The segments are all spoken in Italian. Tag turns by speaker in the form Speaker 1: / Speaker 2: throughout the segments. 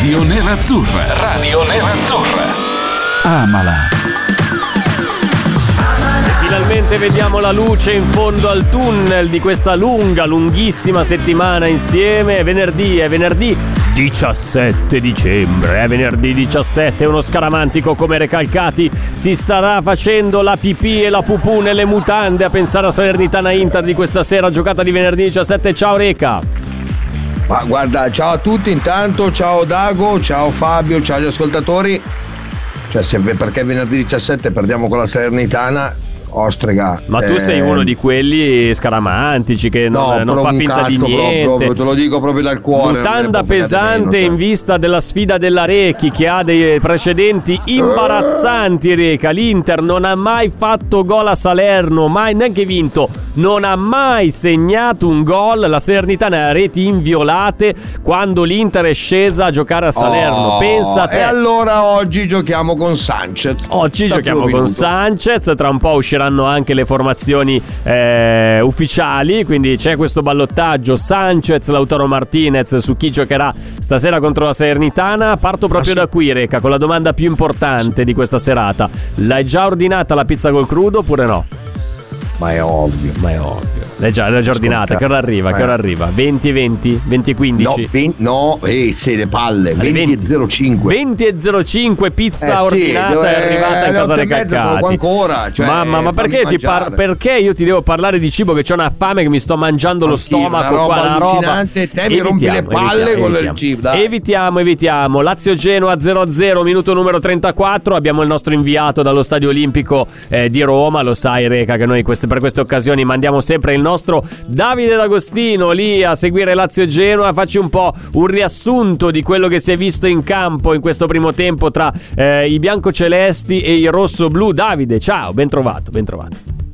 Speaker 1: Radio Nerazzurra. Radio Nerazzurra. Amala.
Speaker 2: Finalmente vediamo la luce in fondo al tunnel di questa lunga, lunghissima settimana insieme. È venerdì, è venerdì 17 dicembre. È venerdì 17, uno scaramantico come Recalcati si starà facendo la pipì e la pupù nelle mutande a pensare a Salernitana Inter di questa sera, giocata di venerdì 17. Ciao Reca.
Speaker 3: Ma guarda, ciao a tutti intanto, ciao Dago, ciao Fabio, ciao agli ascoltatori. Cioè, se, perché venerdì 17 perdiamo con la Salernitana, ostrega.
Speaker 2: Ma tu sei uno di quelli scaramantici che non,
Speaker 3: No,
Speaker 2: non fa finta di niente.
Speaker 3: proprio, te lo dico proprio dal cuore.
Speaker 2: Mutanda pesante
Speaker 3: meno,
Speaker 2: in vista della sfida della Rechi che ha dei precedenti imbarazzanti Reca. L'Inter non ha mai fatto gol a Salerno, mai neanche vinto. Non ha mai segnato un gol. La Salernitana ha reti inviolate quando l'Inter è scesa a giocare a Salerno.
Speaker 3: Oh,
Speaker 2: Pensa a te.
Speaker 3: E allora oggi giochiamo con Sanchez.
Speaker 2: Oggi giochiamo con. Sanchez, tra un po' usciranno anche le formazioni eh, ufficiali, quindi c'è questo ballottaggio Sanchez, Lautaro Martinez su chi giocherà stasera contro la Salernitana. Parto proprio
Speaker 3: Ah,
Speaker 2: da qui Reca con la domanda più importante di questa serata. L'hai già ordinata la pizza col crudo oppure no?
Speaker 3: Ma è ovvio.
Speaker 2: Ma è ovvio. L'hai già, l'hai già ordinata,
Speaker 3: Ascolta.
Speaker 2: che ora arriva? Che
Speaker 3: Eh.
Speaker 2: ora arriva? 20 e 20? 20 e 15?
Speaker 3: No, ven- no, eh, se le palle,
Speaker 2: Alle
Speaker 3: 20 e 05.
Speaker 2: 20 e 05 pizza
Speaker 3: Eh sì,
Speaker 2: ordinata
Speaker 3: dove-
Speaker 2: è arrivata in casa dei calcati.
Speaker 3: ancora, cioè,
Speaker 2: Mamma, ma perché, par- perché io ti devo parlare di cibo che c'ho una fame che mi sto mangiando lo
Speaker 3: Ma sì,
Speaker 2: stomaco
Speaker 3: una
Speaker 2: qua, una roba.
Speaker 3: te mi rompi le palle con il cibo, dai.
Speaker 2: Evitiamo, evitiamo. Lazio Genoa 0-0, minuto numero 34. Abbiamo il nostro inviato dallo Stadio Olimpico eh, di Roma, lo sai Reca che noi queste- per queste occasioni mandiamo sempre il nostro Davide D'Agostino lì a seguire Lazio Genoa. Facci un po' un riassunto di quello che si è visto in campo in questo primo tempo tra eh, i biancocelesti e i rossoblù. Davide, ciao, ben trovato, ben trovato.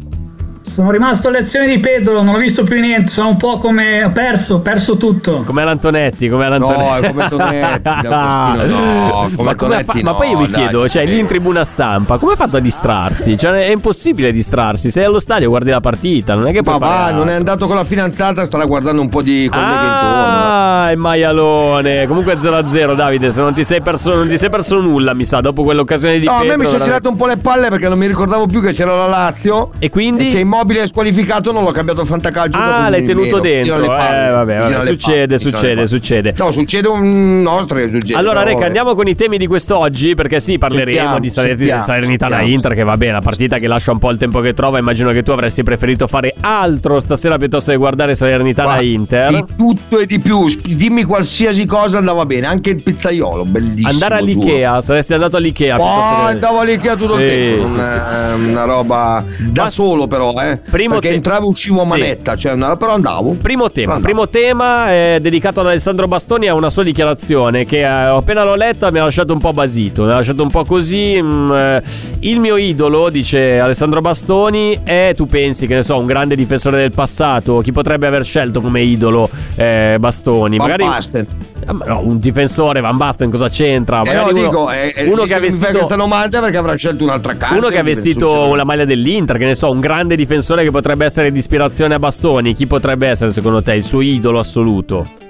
Speaker 4: Sono rimasto a lezione di Pedro, non ho visto più niente, sono un po' come ho perso, ho perso tutto.
Speaker 2: Come l'Antonetti, come l'Antonetti.
Speaker 3: No, è come Tonetti, D'Agostino, no, come
Speaker 2: ma,
Speaker 3: Tonetti
Speaker 2: ma poi io
Speaker 3: no,
Speaker 2: mi
Speaker 3: dai,
Speaker 2: chiedo, cioè lì in tribuna stampa, come ha fatto a distrarsi? Cioè è impossibile distrarsi, sei allo stadio, guardi la partita, non è che
Speaker 3: Ma
Speaker 2: puoi fare
Speaker 3: va, non è
Speaker 2: altro.
Speaker 3: andato con la fidanzata, starà guardando un po' di colleghe intorno.
Speaker 2: Ah, il maialone. Comunque 0-0, Davide. Se non ti sei perso, non ti sei perso nulla, mi sa, dopo quell'occasione di
Speaker 3: No, a
Speaker 2: Pedro.
Speaker 3: me mi sono
Speaker 2: veramente-
Speaker 3: girato un po' le palle perché non mi ricordavo più che c'era la Lazio.
Speaker 2: E quindi?
Speaker 3: E se Immobile è squalificato non l'ho cambiato a fantacalcio.
Speaker 2: Ah, l'hai tenuto dentro.
Speaker 3: Palle,
Speaker 2: Eh, vabbè, vabbè, succede, succede, succede.
Speaker 3: No, succede un che succede.
Speaker 2: Allora, Reca, andiamo con i temi di quest'oggi. Perché sì, parleremo
Speaker 3: Sentiamo,
Speaker 2: di Salernitana. Inter. Che va bene, la partita che lascia un po' il tempo che trova. Immagino che tu avresti preferito fare altro stasera piuttosto che guardare Salernitana Inter.
Speaker 3: Di tutto e di più. Dimmi qualsiasi cosa andava bene. Anche il pizzaiolo, bellissimo.
Speaker 2: Andare all'Ikea, saresti andato all'Ikea
Speaker 3: giuro. Oh, andavo all'Ikea tutto
Speaker 2: Sì,
Speaker 3: il tempo.
Speaker 2: sì, sì.
Speaker 3: è una roba da solo, però, eh.
Speaker 2: Primo
Speaker 3: perché
Speaker 2: te-
Speaker 3: entravo uscivo a
Speaker 2: Sì.
Speaker 3: manetta. Cioè, una- però andavo.
Speaker 2: Primo tema,
Speaker 3: Andavo.
Speaker 2: primo tema è dedicato ad Alessandro Bastoni a una sua dichiarazione che eh, appena l'ho letta mi ha lasciato un po' basito, mi ha lasciato un po' così. mm, eh, il mio idolo, dice Alessandro Bastoni, è, tu pensi che ne so, un grande difensore del passato, chi potrebbe aver scelto come idolo eh, Bastoni?
Speaker 3: Van
Speaker 2: Magari
Speaker 3: Basten.
Speaker 2: Ah, no, un difensore, Van Basten cosa c'entra?
Speaker 3: Eh,
Speaker 2: Magari
Speaker 3: no,
Speaker 2: uno,
Speaker 3: dico, eh, eh,
Speaker 2: uno che ha vestito
Speaker 3: questa domanda perché avrà scelto un'altra carta.
Speaker 2: uno che ha vestito la maglia dell'Inter, che ne so, un grande difensore che potrebbe essere di ispirazione a Bastoni. Chi potrebbe essere, secondo te, il suo idolo assoluto?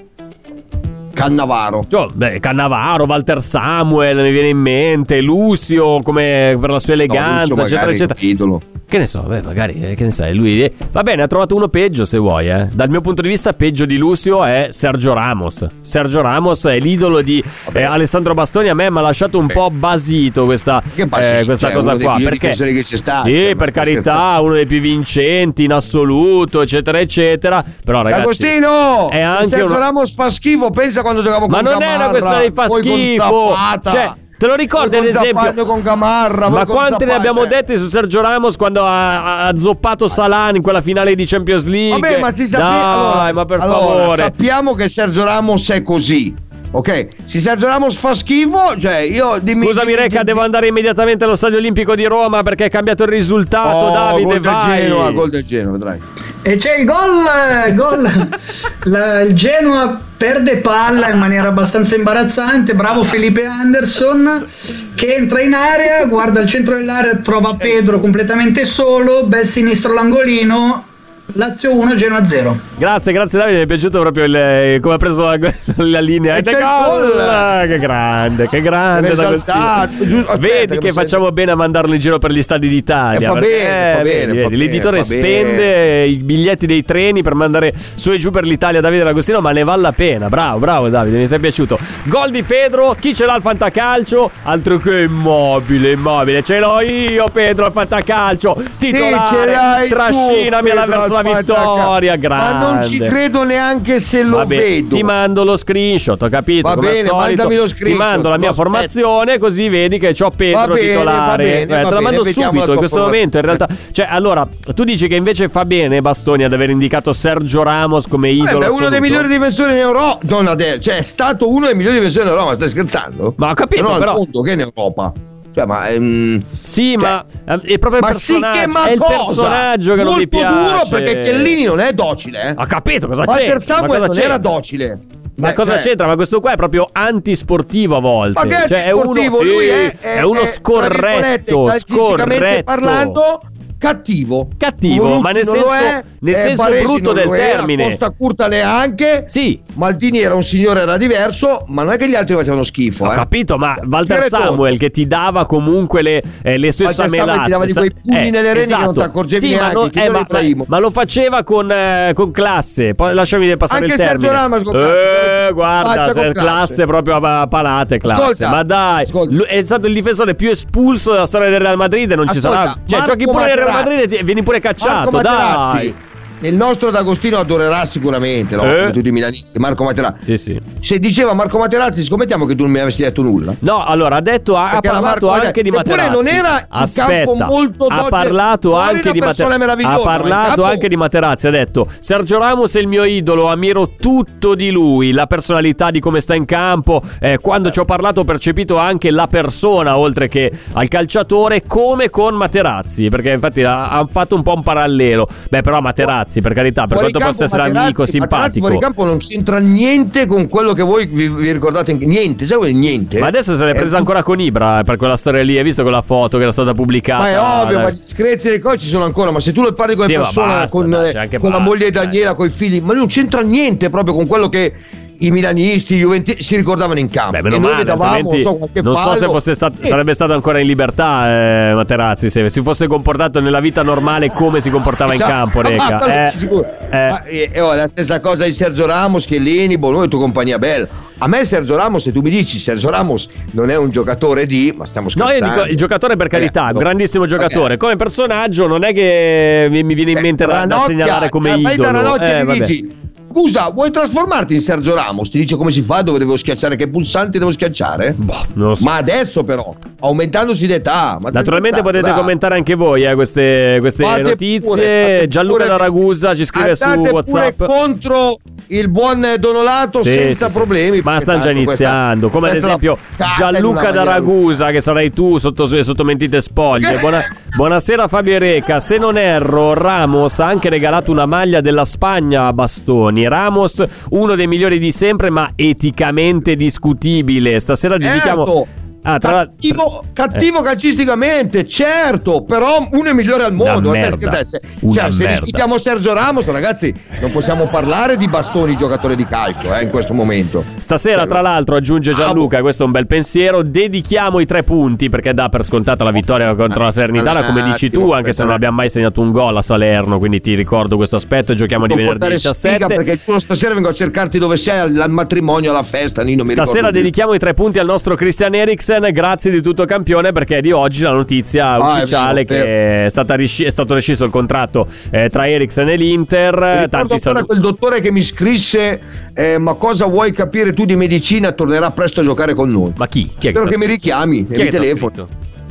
Speaker 3: Cannavaro.
Speaker 2: Cioè, beh, Cannavaro, Walter Samuel, mi viene in mente, Lucio come per la sua
Speaker 3: No,
Speaker 2: eleganza,
Speaker 3: Lucio
Speaker 2: eccetera, eccetera.
Speaker 3: idolo.
Speaker 2: Che ne so, beh, magari, eh, che ne sai, lui... eh, Va bene, ha trovato uno peggio se vuoi, eh. Dal mio punto di vista, peggio di Lucio è Sergio Ramos. Sergio Ramos è l'idolo di eh, Alessandro Bastoni. A me mi ha lasciato un po' basito questa,
Speaker 3: basito,
Speaker 2: eh, questa
Speaker 3: cioè,
Speaker 2: cosa qua. Perché?
Speaker 3: che c'è stato,
Speaker 2: Sì,
Speaker 3: cioè,
Speaker 2: per carità,
Speaker 3: scherzando.
Speaker 2: uno dei più vincenti in assoluto, eccetera, eccetera. Però, ragazzi...
Speaker 3: Agostino!
Speaker 2: è anche
Speaker 3: Sergio
Speaker 2: uno-
Speaker 3: Ramos fa schifo, pensa quando giocavo
Speaker 2: Ma
Speaker 3: con
Speaker 2: non è una questione di fa schifo. Cioè, te lo ricordi ad esempio?
Speaker 3: Con Gamarra,
Speaker 2: Ma quante ne abbiamo
Speaker 3: cioè.
Speaker 2: dette su Sergio Ramos quando ha, ha zoppato Salah in quella finale di Champions League?
Speaker 3: Vabbè, ma si sapeva.
Speaker 2: Dai,
Speaker 3: allora,
Speaker 2: ma per
Speaker 3: allora,
Speaker 2: favore.
Speaker 3: sappiamo che Sergio Ramos è così. Ok, se Sergio Ramos fa schifo, cioè io dimmi,
Speaker 2: Scusami
Speaker 3: dimmi-
Speaker 2: Reca,
Speaker 3: dimmi-
Speaker 2: devo andare immediatamente allo Stadio Olimpico di Roma perché è cambiato il risultato.
Speaker 3: Oh,
Speaker 2: Davide,
Speaker 3: gol del
Speaker 2: vai.
Speaker 3: Genoa, gol del Genoa, vedrai.
Speaker 4: E c'è il gol, eh, gol. La- il Genoa perde palla in maniera abbastanza imbarazzante. Bravo Felipe Anderson che entra in area, guarda il centro dell'area, trova Pedro completamente solo, bel sinistro l'angolino. Lazio 1, Genoa 0.
Speaker 2: Grazie, grazie Davide, mi è piaciuto proprio il, come ha preso la, la linea.
Speaker 3: E c'è il
Speaker 2: gol! Che grande, che grande. D'Agostino.
Speaker 3: giusto-
Speaker 2: Vedi
Speaker 3: che
Speaker 2: facciamo bene a mandarlo in giro per gli stadi d'Italia.
Speaker 3: Eh, fa
Speaker 2: perché,
Speaker 3: bene,
Speaker 2: eh,
Speaker 3: bene,
Speaker 2: vedi,
Speaker 3: fa
Speaker 2: vedi, l'editore
Speaker 3: bene,
Speaker 2: spende i biglietti dei treni per mandare su e giù per l'Italia Davide D'Agostino, ma ne vale la pena. Bravo, bravo Davide, mi sei piaciuto. Gol di Pedro, chi ce l'ha al fantacalcio? Altro che immobile, immobile. Ce l'ho io, Pedro, al fantacalcio. Titolare,
Speaker 3: l'hai tu,
Speaker 2: trascinamela
Speaker 3: Al
Speaker 2: vittoria. Grande.
Speaker 3: Ma non ci credo neanche se lo
Speaker 2: Vabbè,
Speaker 3: vedo.
Speaker 2: ti mando lo screenshot, ho capito?
Speaker 3: Va
Speaker 2: come
Speaker 3: bene,
Speaker 2: al solito.
Speaker 3: mandami lo
Speaker 2: Ti
Speaker 3: screenshot,
Speaker 2: mando la mia
Speaker 3: aspetto.
Speaker 2: formazione, così vedi che ho Pedro
Speaker 3: bene,
Speaker 2: titolare.
Speaker 3: bene,
Speaker 2: Eh, te la mando subito in questo momento. In realtà, cioè, allora, tu dici che invece fa bene Bastoni ad aver indicato Sergio Ramos come idolo.
Speaker 3: beh, uno dei migliori difensori in Europa. Non adesso, cioè è stato uno dei migliori difensori in Europa, stai scherzando?
Speaker 2: Ma ho capito,
Speaker 3: al
Speaker 2: però-
Speaker 3: mondo che in Europa. Cioè, ma ehm,
Speaker 2: Sì, ma eh, è proprio il
Speaker 3: ma sì
Speaker 2: personaggio.
Speaker 3: che ma
Speaker 2: è il personaggio che non mi
Speaker 3: Molto
Speaker 2: piace.
Speaker 3: duro perché Chiellini non è docile, eh.
Speaker 2: Ho capito cosa
Speaker 3: Walter
Speaker 2: c'entra.
Speaker 3: Samuel
Speaker 2: ma cosa
Speaker 3: non
Speaker 2: c'entra?
Speaker 3: era docile.
Speaker 2: Ma
Speaker 3: Beh,
Speaker 2: cosa
Speaker 3: cioè,
Speaker 2: c'entra? Ma questo qua è proprio antisportivo a volte.
Speaker 3: Ma che
Speaker 2: cioè, è uno, sì,
Speaker 3: lui è,
Speaker 2: è uno scorretto, scorretto.
Speaker 3: parlando cattivo.
Speaker 2: Cattivo,
Speaker 3: Bonucci
Speaker 2: ma nel senso-
Speaker 3: è,
Speaker 2: nel
Speaker 3: eh,
Speaker 2: senso
Speaker 3: Baresi
Speaker 2: brutto del
Speaker 3: era,
Speaker 2: termine.
Speaker 3: Costa Curta neanche.
Speaker 2: Sì,
Speaker 3: Maldini era un signore, era diverso, ma non è che gli altri facevano schifo.
Speaker 2: ho
Speaker 3: eh.
Speaker 2: capito, ma Walter
Speaker 3: conto.
Speaker 2: Samuel che ti dava comunque le, eh, le sue
Speaker 3: Walter
Speaker 2: samelate.
Speaker 3: ti dava di quei pugni nelle reni che non ti accorgevi
Speaker 2: sì, ma,
Speaker 3: neanche,
Speaker 2: non- eh,
Speaker 3: non
Speaker 2: ma,
Speaker 3: Ibrahimo.
Speaker 2: ma lo faceva con, eh, con classe. Poi lasciami passare
Speaker 3: Anche
Speaker 2: il
Speaker 3: Sergio
Speaker 2: termine.
Speaker 3: Ramos con.
Speaker 2: Eh, guarda,
Speaker 3: con
Speaker 2: se- classe.
Speaker 3: classe.
Speaker 2: proprio a palate, classe.
Speaker 3: Ascolta,
Speaker 2: ma dai,
Speaker 3: ascolta.
Speaker 2: è stato il difensore più espulso della storia del Real Madrid. e Non ci
Speaker 3: Ascolta,
Speaker 2: sarà. Cioè,
Speaker 3: Marco
Speaker 2: giochi pure nel Real. Madrid e vieni pure cacciato. Dai.
Speaker 3: Il nostro D'Agostino adorerà sicuramente, no?
Speaker 2: Eh?
Speaker 3: Come tutti i milanisti. Marco Materazzi.
Speaker 2: Sì, sì.
Speaker 3: Se diceva Marco Materazzi, scommettiamo che tu non mi avessi detto nulla.
Speaker 2: No, allora ha detto ha, ha parlato
Speaker 3: Marco
Speaker 2: anche di
Speaker 3: Materazzi. Non era
Speaker 2: Aspetta,
Speaker 3: campo molto
Speaker 2: ha parlato anche di Materazzi. Ha parlato anche di Materazzi, ha detto "Sergio Ramos è il mio idolo, ammiro tutto di lui, la personalità di come sta in campo, eh, quando ci ho parlato ho percepito anche la persona oltre che al calciatore come con Materazzi, perché infatti ha fatto un po' un parallelo. Beh, però Materazzi, per carità, per
Speaker 3: Fuori
Speaker 2: quanto possa essere
Speaker 3: Materazzi-
Speaker 2: amico,
Speaker 3: Materazzi
Speaker 2: simpatico.
Speaker 3: fuori campo non c'entra niente con quello che voi vi, vi ricordate. Niente, sai quel niente?
Speaker 2: Ma adesso se l'è presa
Speaker 3: Eh,
Speaker 2: ancora con Ibra eh, per quella storia lì, hai visto quella foto che era stata pubblicata?
Speaker 3: Ma è ovvio,
Speaker 2: Dai.
Speaker 3: ma gli screzi dei cose ci sono ancora. Ma se tu lo parli con
Speaker 2: Sì,
Speaker 3: le
Speaker 2: ma
Speaker 3: persone,
Speaker 2: basta,
Speaker 3: con,
Speaker 2: dai,
Speaker 3: eh, con la
Speaker 2: basta,
Speaker 3: moglie
Speaker 2: dai.
Speaker 3: Daniela, con i figli, ma non c'entra niente proprio con quello che i milanisti, i juventini si ricordavano in campo.
Speaker 2: Beh,
Speaker 3: e
Speaker 2: meno male, altrimenti
Speaker 3: non so,
Speaker 2: non so se fosse stato,
Speaker 3: Eh,
Speaker 2: sarebbe stato ancora in libertà eh, Materazzi se si fosse comportato nella vita normale come si comportava in
Speaker 3: Esatto.
Speaker 2: campo,
Speaker 3: Ma
Speaker 2: Reca.
Speaker 3: quello
Speaker 2: Eh, eh.
Speaker 3: Ma, eh, eh, oh, la stessa cosa di Sergio Ramos, Chiellini, Bono e tua compagnia bella. A me Sergio Ramos, se tu mi dici Sergio Ramos non è un giocatore di, ma stiamo
Speaker 2: No,
Speaker 3: scherzando.
Speaker 2: io dico il giocatore per carità,
Speaker 3: Eh,
Speaker 2: grandissimo giocatore. Come personaggio non è che mi mi viene in
Speaker 3: Eh,
Speaker 2: mente da, da
Speaker 3: Ranocchia,
Speaker 2: segnalare come
Speaker 3: eh, da
Speaker 2: idolo.
Speaker 3: E
Speaker 2: Eh,
Speaker 3: dici Scusa, vuoi trasformarti in Sergio Ramos? Ti dice come si fa, dove devo schiacciare, che pulsanti devo schiacciare?
Speaker 2: Boh, non lo so.
Speaker 3: Ma adesso però, aumentandosi stai
Speaker 2: Naturalmente potete
Speaker 3: dai.
Speaker 2: commentare anche voi eh, queste, queste
Speaker 3: Fate
Speaker 2: notizie.
Speaker 3: pure,
Speaker 2: Gianluca
Speaker 3: pure-
Speaker 2: da Ragusa ci scrive su WhatsApp.
Speaker 3: contro il buon Donolato
Speaker 2: Sì,
Speaker 3: senza
Speaker 2: sì, sì.
Speaker 3: problemi.
Speaker 2: Ma stanno già iniziando. Come ad esempio Gianluca da Ragusa, che sarai tu sotto, sotto mentite spoglie. Buona- buonasera Fabio e Reca. Se non erro, Ramos ha anche regalato una maglia della Spagna a Bastoni. Ramos, uno dei migliori di sempre, ma eticamente discutibile. Stasera dedichiamo.
Speaker 3: Certo.
Speaker 2: Ah, tra
Speaker 3: cattivo, cattivo calcisticamente, certo, però uno è migliore al mondo.
Speaker 2: Una
Speaker 3: a te
Speaker 2: merda. Una
Speaker 3: Cioè, se
Speaker 2: merda.
Speaker 3: discutiamo Sergio Ramos, ragazzi, non possiamo parlare di bastoni giocatori di calcio eh, in questo momento.
Speaker 2: Stasera,
Speaker 3: Cioè,
Speaker 2: tra l'altro, aggiunge Gianluca, questo è un bel pensiero. Dedichiamo i tre punti perché dà per scontata la vittoria contro la Salernitana, come dici tu, anche se non abbiamo mai segnato un gol a Salerno. Quindi ti ricordo questo aspetto. Giochiamo di venerdì
Speaker 3: portare sfiga
Speaker 2: 17.
Speaker 3: perché stasera vengo a cercarti dove sei al, matrimonio, alla festa. Nino,
Speaker 2: Stasera dedichiamo i tre punti al nostro Christian Eriksen. Grazie di tutto, campione, perché è di oggi la notizia
Speaker 3: Ah, è
Speaker 2: ufficiale
Speaker 3: vero,
Speaker 2: che è, stata risci- è stato rescisso il contratto eh, tra Eriksen e l'Inter. Tanti
Speaker 3: ancora
Speaker 2: saluti.
Speaker 3: quel dottore che mi scrisse: eh, Ma cosa vuoi capire tu di medicina? Tornerà presto a giocare con noi.
Speaker 2: Ma chi? Chi è
Speaker 3: Spero
Speaker 2: che,
Speaker 3: che mi richiami
Speaker 2: Chi è
Speaker 3: mi
Speaker 2: scritto?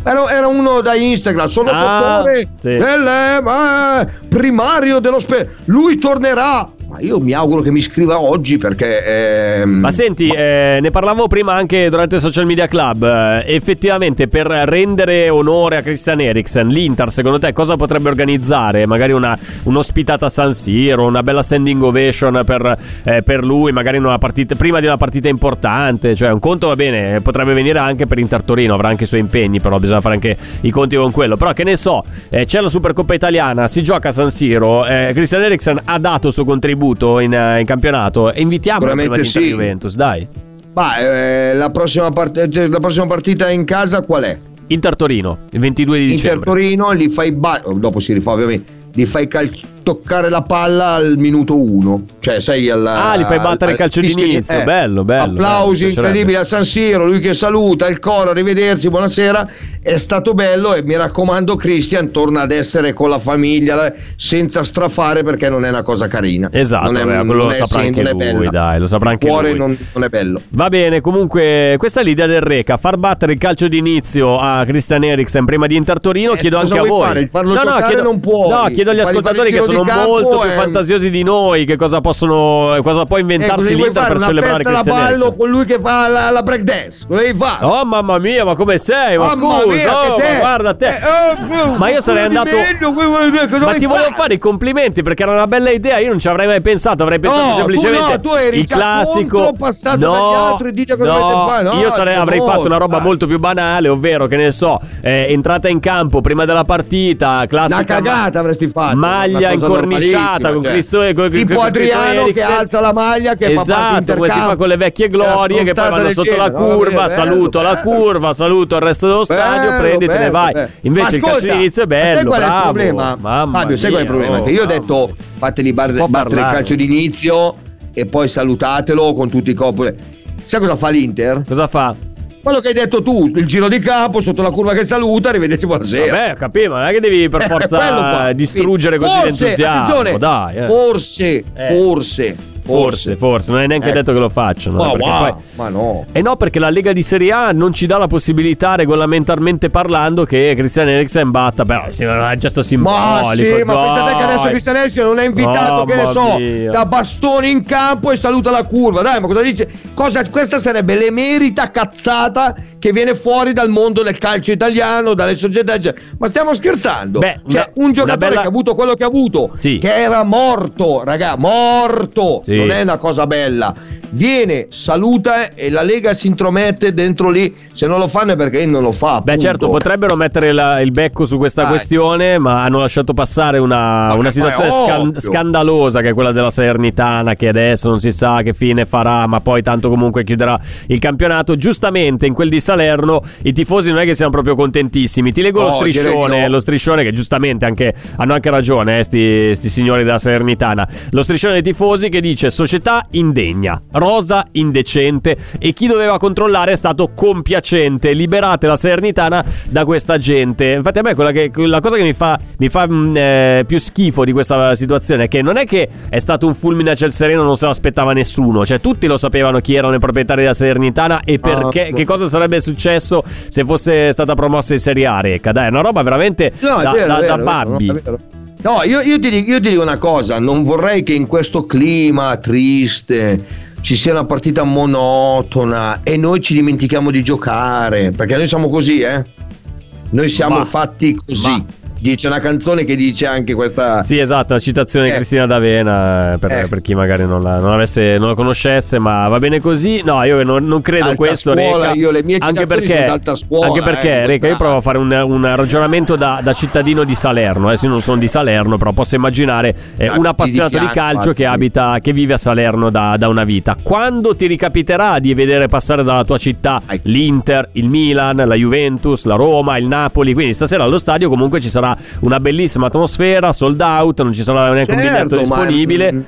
Speaker 3: Era, era uno da Instagram, sono
Speaker 2: Ah,
Speaker 3: dottore
Speaker 2: sì.
Speaker 3: del, eh, primario dell'ospedale. Lui tornerà Ma io mi auguro che mi scriva oggi perché... ehm,
Speaker 2: Ma senti, eh, ne parlavo prima anche durante il Social Media Club. eh, effettivamente, per rendere onore a Christian Eriksen, l'Inter, secondo te, cosa potrebbe organizzare? Magari una, un'ospitata a San Siro, una bella standing ovation per, eh, per lui, magari in una partita, prima di una partita importante. Cioè, un conto va bene, potrebbe venire anche per Inter Torino, avrà anche i suoi impegni, però bisogna fare anche i conti con quello. Però, che ne so, eh, c'è la Supercoppa italiana, si gioca a San Siro. eh, Christian Eriksen ha dato il suo contributo in, eh, in campionato. E invitiamolo prima
Speaker 3: Sicuramente
Speaker 2: di Inter
Speaker 3: sì.
Speaker 2: Juventus, dai.
Speaker 3: ma, eh, la, prossima part- eh, la prossima partita in casa qual è?
Speaker 2: Inter Torino, il 22 di
Speaker 3: Inter
Speaker 2: dicembre.
Speaker 3: Torino, li fai ba- dopo si rifà ovviamente, li fai cal- toccare la palla al minuto uno, cioè sei al
Speaker 2: Ah, li fai battere il calcio d'inizio, bello, bello,
Speaker 3: Applausi
Speaker 2: bello, piacerebbe.
Speaker 3: incredibili a San Siro, lui che saluta, il coro, arrivederci, buonasera, è stato bello e mi raccomando Christian torna ad essere con la famiglia eh, senza strafare perché non è una cosa carina.
Speaker 2: Esatto,
Speaker 3: non è,
Speaker 2: beh,
Speaker 3: non
Speaker 2: lo
Speaker 3: è
Speaker 2: saprà anche lui,
Speaker 3: bella.
Speaker 2: dai, lo saprà
Speaker 3: Il
Speaker 2: anche
Speaker 3: cuore
Speaker 2: lui.
Speaker 3: Non, non è bello.
Speaker 2: Va bene, comunque questa è l'idea del Reca, far battere il calcio d'inizio a Christian Eriksen prima di Inter Torino,
Speaker 3: Eh,
Speaker 2: chiedo anche a voi.
Speaker 3: fare? Farlo
Speaker 2: no, no, chiedo,
Speaker 3: non puoi.
Speaker 2: no, chiedo agli ascoltatori che
Speaker 3: il
Speaker 2: sono molto più
Speaker 3: e-
Speaker 2: fantasiosi di noi, che cosa possono cosa può
Speaker 3: Eh,
Speaker 2: inventarsi
Speaker 3: vuoi
Speaker 2: l'Inter per celebrare
Speaker 3: festa da
Speaker 2: Christian
Speaker 3: ballo
Speaker 2: Eriksen.
Speaker 3: con lui che fa la, la break dance. Cosa devi fare?
Speaker 2: Oh mamma mia, ma come sei? Ma
Speaker 3: Mamma
Speaker 2: scusa,
Speaker 3: mia,
Speaker 2: oh, ma guarda te.
Speaker 3: Eh, oh,
Speaker 2: Ma io sarei andato-
Speaker 3: cosa
Speaker 2: Ma ti volevo
Speaker 3: fare?
Speaker 2: i complimenti perché era una bella idea. Io non ci avrei mai pensato. Avrei pensato
Speaker 3: No,
Speaker 2: semplicemente
Speaker 3: tu no, tu eri
Speaker 2: il classico.
Speaker 3: passato
Speaker 2: no,
Speaker 3: dagli altri, dite cosa
Speaker 2: no,
Speaker 3: dovete fare. No,
Speaker 2: io sarei- avrei fatto una roba molto più banale, ovvero che ne so, eh, entrata in campo prima della partita, classica.
Speaker 3: Una cagata avresti fatto.
Speaker 2: Maglia
Speaker 3: cosa
Speaker 2: incorniciata con
Speaker 3: cioè.
Speaker 2: Cristo e con
Speaker 3: Tipo
Speaker 2: con
Speaker 3: Adriano che alza la maglia che
Speaker 2: Esatto, come si fa con le vecchie glorie che poi vanno sotto la curva, saluto la curva, saluto il resto dello stadio,
Speaker 3: Bello,
Speaker 2: prendi, te ne
Speaker 3: bello,
Speaker 2: vai.
Speaker 3: bello.
Speaker 2: Invece
Speaker 3: Ma
Speaker 2: il calcio
Speaker 3: ascolta,
Speaker 2: d'inizio è
Speaker 3: ma sai
Speaker 2: bello,
Speaker 3: qual è il
Speaker 2: bravo.
Speaker 3: problema? Fabio, sai qual è il
Speaker 2: mia,
Speaker 3: problema?
Speaker 2: oh,
Speaker 3: io ho detto
Speaker 2: mia.
Speaker 3: fateli bar- battere il calcio d'inizio e poi salutatelo con tutti i copi. Sai cosa fa l'Inter?
Speaker 2: Cosa fa?
Speaker 3: Quello che hai detto tu, il giro di capo sotto la curva che saluta, arrivederci, buonasera.
Speaker 2: Vabbè, capivo, non è che devi per
Speaker 3: Eh,
Speaker 2: forza
Speaker 3: qua.
Speaker 2: distruggere così
Speaker 3: Forse,
Speaker 2: l'entusiasmo. Dai, eh.
Speaker 3: Forse,
Speaker 2: Eh.
Speaker 3: forse,
Speaker 2: forse, forse, non è neanche
Speaker 3: Ecco.
Speaker 2: detto che lo facciano. eh,
Speaker 3: Ma
Speaker 2: perché
Speaker 3: va,
Speaker 2: poi-
Speaker 3: ma no.
Speaker 2: E no, perché la Lega di Serie A non ci dà la possibilità regolamentarmente parlando che Christian Eriksen batta. Però sì, è un gesto simbolico.
Speaker 3: Ma sì, ma
Speaker 2: dai.
Speaker 3: pensate che adesso Cristian Eriksen non è invitato, che ne so,
Speaker 2: mia.
Speaker 3: da bastoni in campo e saluta la curva. Dai, ma cosa dice? Cosa, questa sarebbe l'emerita cazzata che viene fuori dal mondo del calcio italiano, dalle società. Ma stiamo scherzando?
Speaker 2: Beh,
Speaker 3: cioè,
Speaker 2: una-
Speaker 3: un giocatore
Speaker 2: bella-
Speaker 3: che ha avuto quello che ha avuto,
Speaker 2: Sì.
Speaker 3: che era morto, raga, morto.
Speaker 2: Sì.
Speaker 3: Non è una cosa bella. Viene, saluta e la Lega si intromette dentro lì. Se non lo fanno è perché non lo fa.
Speaker 2: Beh,
Speaker 3: punto.
Speaker 2: certo, potrebbero mettere la- il becco su questa
Speaker 3: Dai.
Speaker 2: questione, ma hanno lasciato passare una, una situazione scan- scandalosa che è quella della Salernitana, che adesso non si sa che fine farà, ma poi tanto comunque chiuderà il campionato. Giustamente in quel di Salerno i tifosi non è che siano proprio contentissimi. Ti leggo lo
Speaker 3: No, di
Speaker 2: striscione,
Speaker 3: no.
Speaker 2: lo striscione che giustamente anche, hanno anche ragione, eh, sti, sti signori della Salernitana. Lo striscione dei tifosi che dice società indegna, rosa indecente e chi doveva controllare è stato compiacente. Liberate la Salernitana da questa gente. Infatti a me quella che, la cosa che mi fa, mi fa mh, eh, più schifo di questa situazione è che non è che è stato un fulmine a ciel sereno, non se lo aspettava nessuno. Cioè tutti lo sapevano chi erano i proprietari della Salernitana e perché,
Speaker 3: Ah,
Speaker 2: che cosa sarebbe successo se fosse stata promossa in Serie A Reca. Dai, è una roba veramente
Speaker 3: No,
Speaker 2: da,
Speaker 3: vero,
Speaker 2: da- da
Speaker 3: vero,
Speaker 2: babbi.
Speaker 3: No, io, io ti dico, io ti dico una cosa, non vorrei che in questo clima triste ci sia una partita monotona e noi ci dimentichiamo di giocare, perché noi siamo così, eh? Noi siamo
Speaker 2: Ma-
Speaker 3: fatti così.
Speaker 2: ma-
Speaker 3: Dice una canzone che dice anche questa...
Speaker 2: Sì, esatto, la citazione di
Speaker 3: Eh.
Speaker 2: Cristina D'Avena eh, per,
Speaker 3: Eh.
Speaker 2: per chi magari non la, non avesse, non la conoscesse, ma va bene così. No, io non, non credo
Speaker 3: Alta
Speaker 2: questo,
Speaker 3: scuola,
Speaker 2: Reca.
Speaker 3: io le mie
Speaker 2: anche perché,
Speaker 3: scuola,
Speaker 2: anche perché
Speaker 3: eh,
Speaker 2: Reca, io provo a fare un, un ragionamento da, da cittadino di Salerno. Adesso io non sono di Salerno, però posso immaginare eh,
Speaker 3: Ah,
Speaker 2: un appassionato di calcio che abita, che vive a Salerno da, da una vita. Quando ti ricapiterà di vedere passare dalla tua città l'Inter, il Milan, la Juventus, la Roma, il Napoli? Quindi stasera allo stadio comunque ci sarà una bellissima atmosfera, sold out, non ci sarà neanche un biglietto
Speaker 3: Certo, ma-
Speaker 2: disponibile.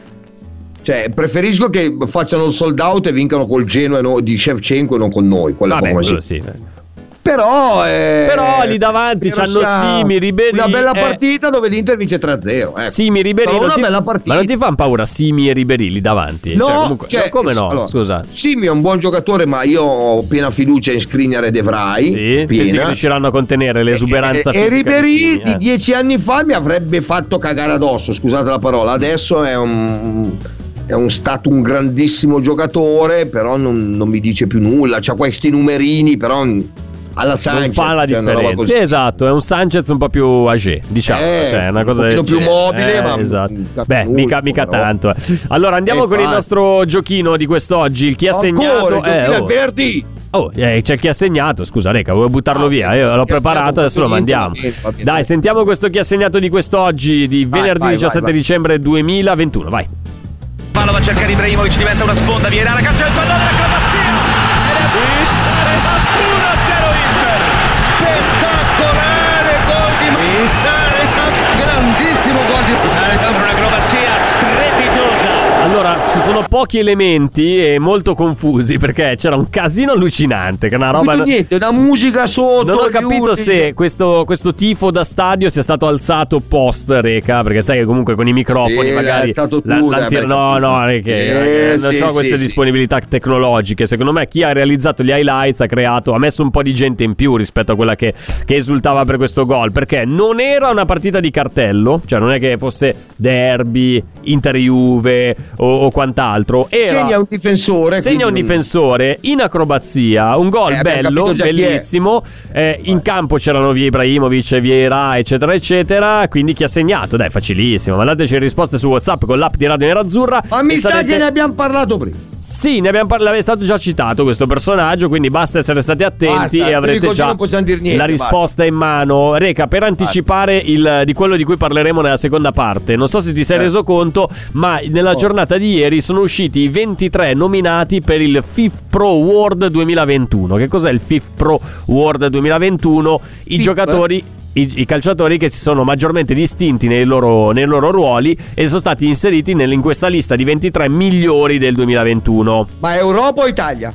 Speaker 3: Cioè, preferisco che facciano il sold out e vincano col Genoa no- di Shevchenko e non con noi. Quello
Speaker 2: Vabbè, quello sì.
Speaker 3: Però, eh,
Speaker 2: Però lì davanti c'hanno Simi, Ribéry,
Speaker 3: Una bella
Speaker 2: eh.
Speaker 3: partita dove l'Inter vince 3-0. Ecco.
Speaker 2: Simi Ribéry
Speaker 3: Però una
Speaker 2: ti-
Speaker 3: bella partita.
Speaker 2: Ma non ti fanno paura Simi e Ribéry lì davanti?
Speaker 3: No,
Speaker 2: cioè, comunque,
Speaker 3: cioè,
Speaker 2: no, come no?
Speaker 3: allora,
Speaker 2: Scusa.
Speaker 3: Simi è un buon giocatore, ma io ho piena fiducia in Skriniar ed Evrai.
Speaker 2: Sì,
Speaker 3: piena.
Speaker 2: pensi che riusciranno a contenere l'esuberanza
Speaker 3: e, e
Speaker 2: fisica di
Speaker 3: Ribéry
Speaker 2: Simi,
Speaker 3: di
Speaker 2: eh?
Speaker 3: dieci anni fa mi avrebbe fatto cagare addosso, scusate la parola. Adesso è un, è un- stato un grandissimo giocatore, però non, non mi dice più nulla. C'ha questi numerini, però alla Sanchez.
Speaker 2: non fa la
Speaker 3: cioè,
Speaker 2: differenza. Sì, esatto, è un Sanchez un po' più âgé, diciamo,
Speaker 3: Eh,
Speaker 2: cioè, una
Speaker 3: un
Speaker 2: cosa
Speaker 3: pochino
Speaker 2: del
Speaker 3: più mobile,
Speaker 2: Eh,
Speaker 3: ma
Speaker 2: esatto. Beh,
Speaker 3: molto,
Speaker 2: mica, mica
Speaker 3: però.
Speaker 2: tanto. eh. Allora, andiamo
Speaker 3: Eh,
Speaker 2: con il nostro giochino di quest'oggi, il chi ha
Speaker 3: Ancora,
Speaker 2: segnato eh,
Speaker 3: è
Speaker 2: oh.
Speaker 3: Verdi.
Speaker 2: Oh, eh, c'è chi ha segnato, scusa Reca, vuoi buttarlo
Speaker 3: Ah,
Speaker 2: via?
Speaker 3: ok,
Speaker 2: Io l'ho preparato, adesso lo mandiamo. Dai, sentiamo questo chi ha segnato di quest'oggi, di venerdì
Speaker 3: vai,
Speaker 2: 17
Speaker 3: vai, vai.
Speaker 2: dicembre 2021. Vai.
Speaker 5: Palla va a cercare Ibrahimovic, diventa una sponda, viene la calcio il pallone! Ed
Speaker 2: ci sono pochi elementi e molto confusi perché c'era un casino allucinante, che è una roba...
Speaker 3: Non niente, una musica sotto.
Speaker 2: Non ho capito
Speaker 3: urli,
Speaker 2: se questo, questo tifo da stadio sia stato alzato post Reca, perché sai che comunque con i microfoni
Speaker 3: Sì,
Speaker 2: magari.
Speaker 3: tu,
Speaker 2: la-
Speaker 3: capito.
Speaker 2: no, no, Reca,
Speaker 3: Eh,
Speaker 2: non
Speaker 3: sì,
Speaker 2: ho queste
Speaker 3: sì,
Speaker 2: disponibilità tecnologiche. Secondo me chi ha realizzato gli highlights ha creato, ha messo un po' di gente in più rispetto a quella che, che esultava per questo gol. Perché non era una partita di cartello, cioè non è che fosse derby, Inter-Juve o, o quant'altro. Era,
Speaker 3: Segna un difensore.
Speaker 2: Segna un difensore in acrobazia, un gol
Speaker 3: Eh,
Speaker 2: bello, bellissimo. Eh, in campo c'erano via Ibrahimovic, Vieira, eccetera, eccetera. Quindi chi ha segnato? Dai, facilissimo. Mandateci le risposte su WhatsApp con l'app di Radio Nerazzurra.
Speaker 3: Ma mi sa
Speaker 2: sarete-
Speaker 3: che ne abbiamo parlato prima.
Speaker 2: Sì, ne abbiamo parlato, è stato già citato questo personaggio, quindi basta essere stati attenti
Speaker 3: Basta,
Speaker 2: e avrete già
Speaker 3: niente,
Speaker 2: la risposta in mano. Reca, per anticipare il- di quello di cui parleremo nella seconda parte, non so se ti sei
Speaker 3: Eh.
Speaker 2: reso conto, ma nella
Speaker 3: Oh.
Speaker 2: giornata di ieri sono usciti i 23 nominati per il FIF Pro World 2021. Che cos'è il FIF Pro World 2021? I
Speaker 3: FIF?
Speaker 2: giocatori i, i calciatori che si sono maggiormente distinti nei loro, nei loro ruoli e sono stati inseriti in questa lista di 23 migliori del 2021.
Speaker 3: Ma Europa o Italia?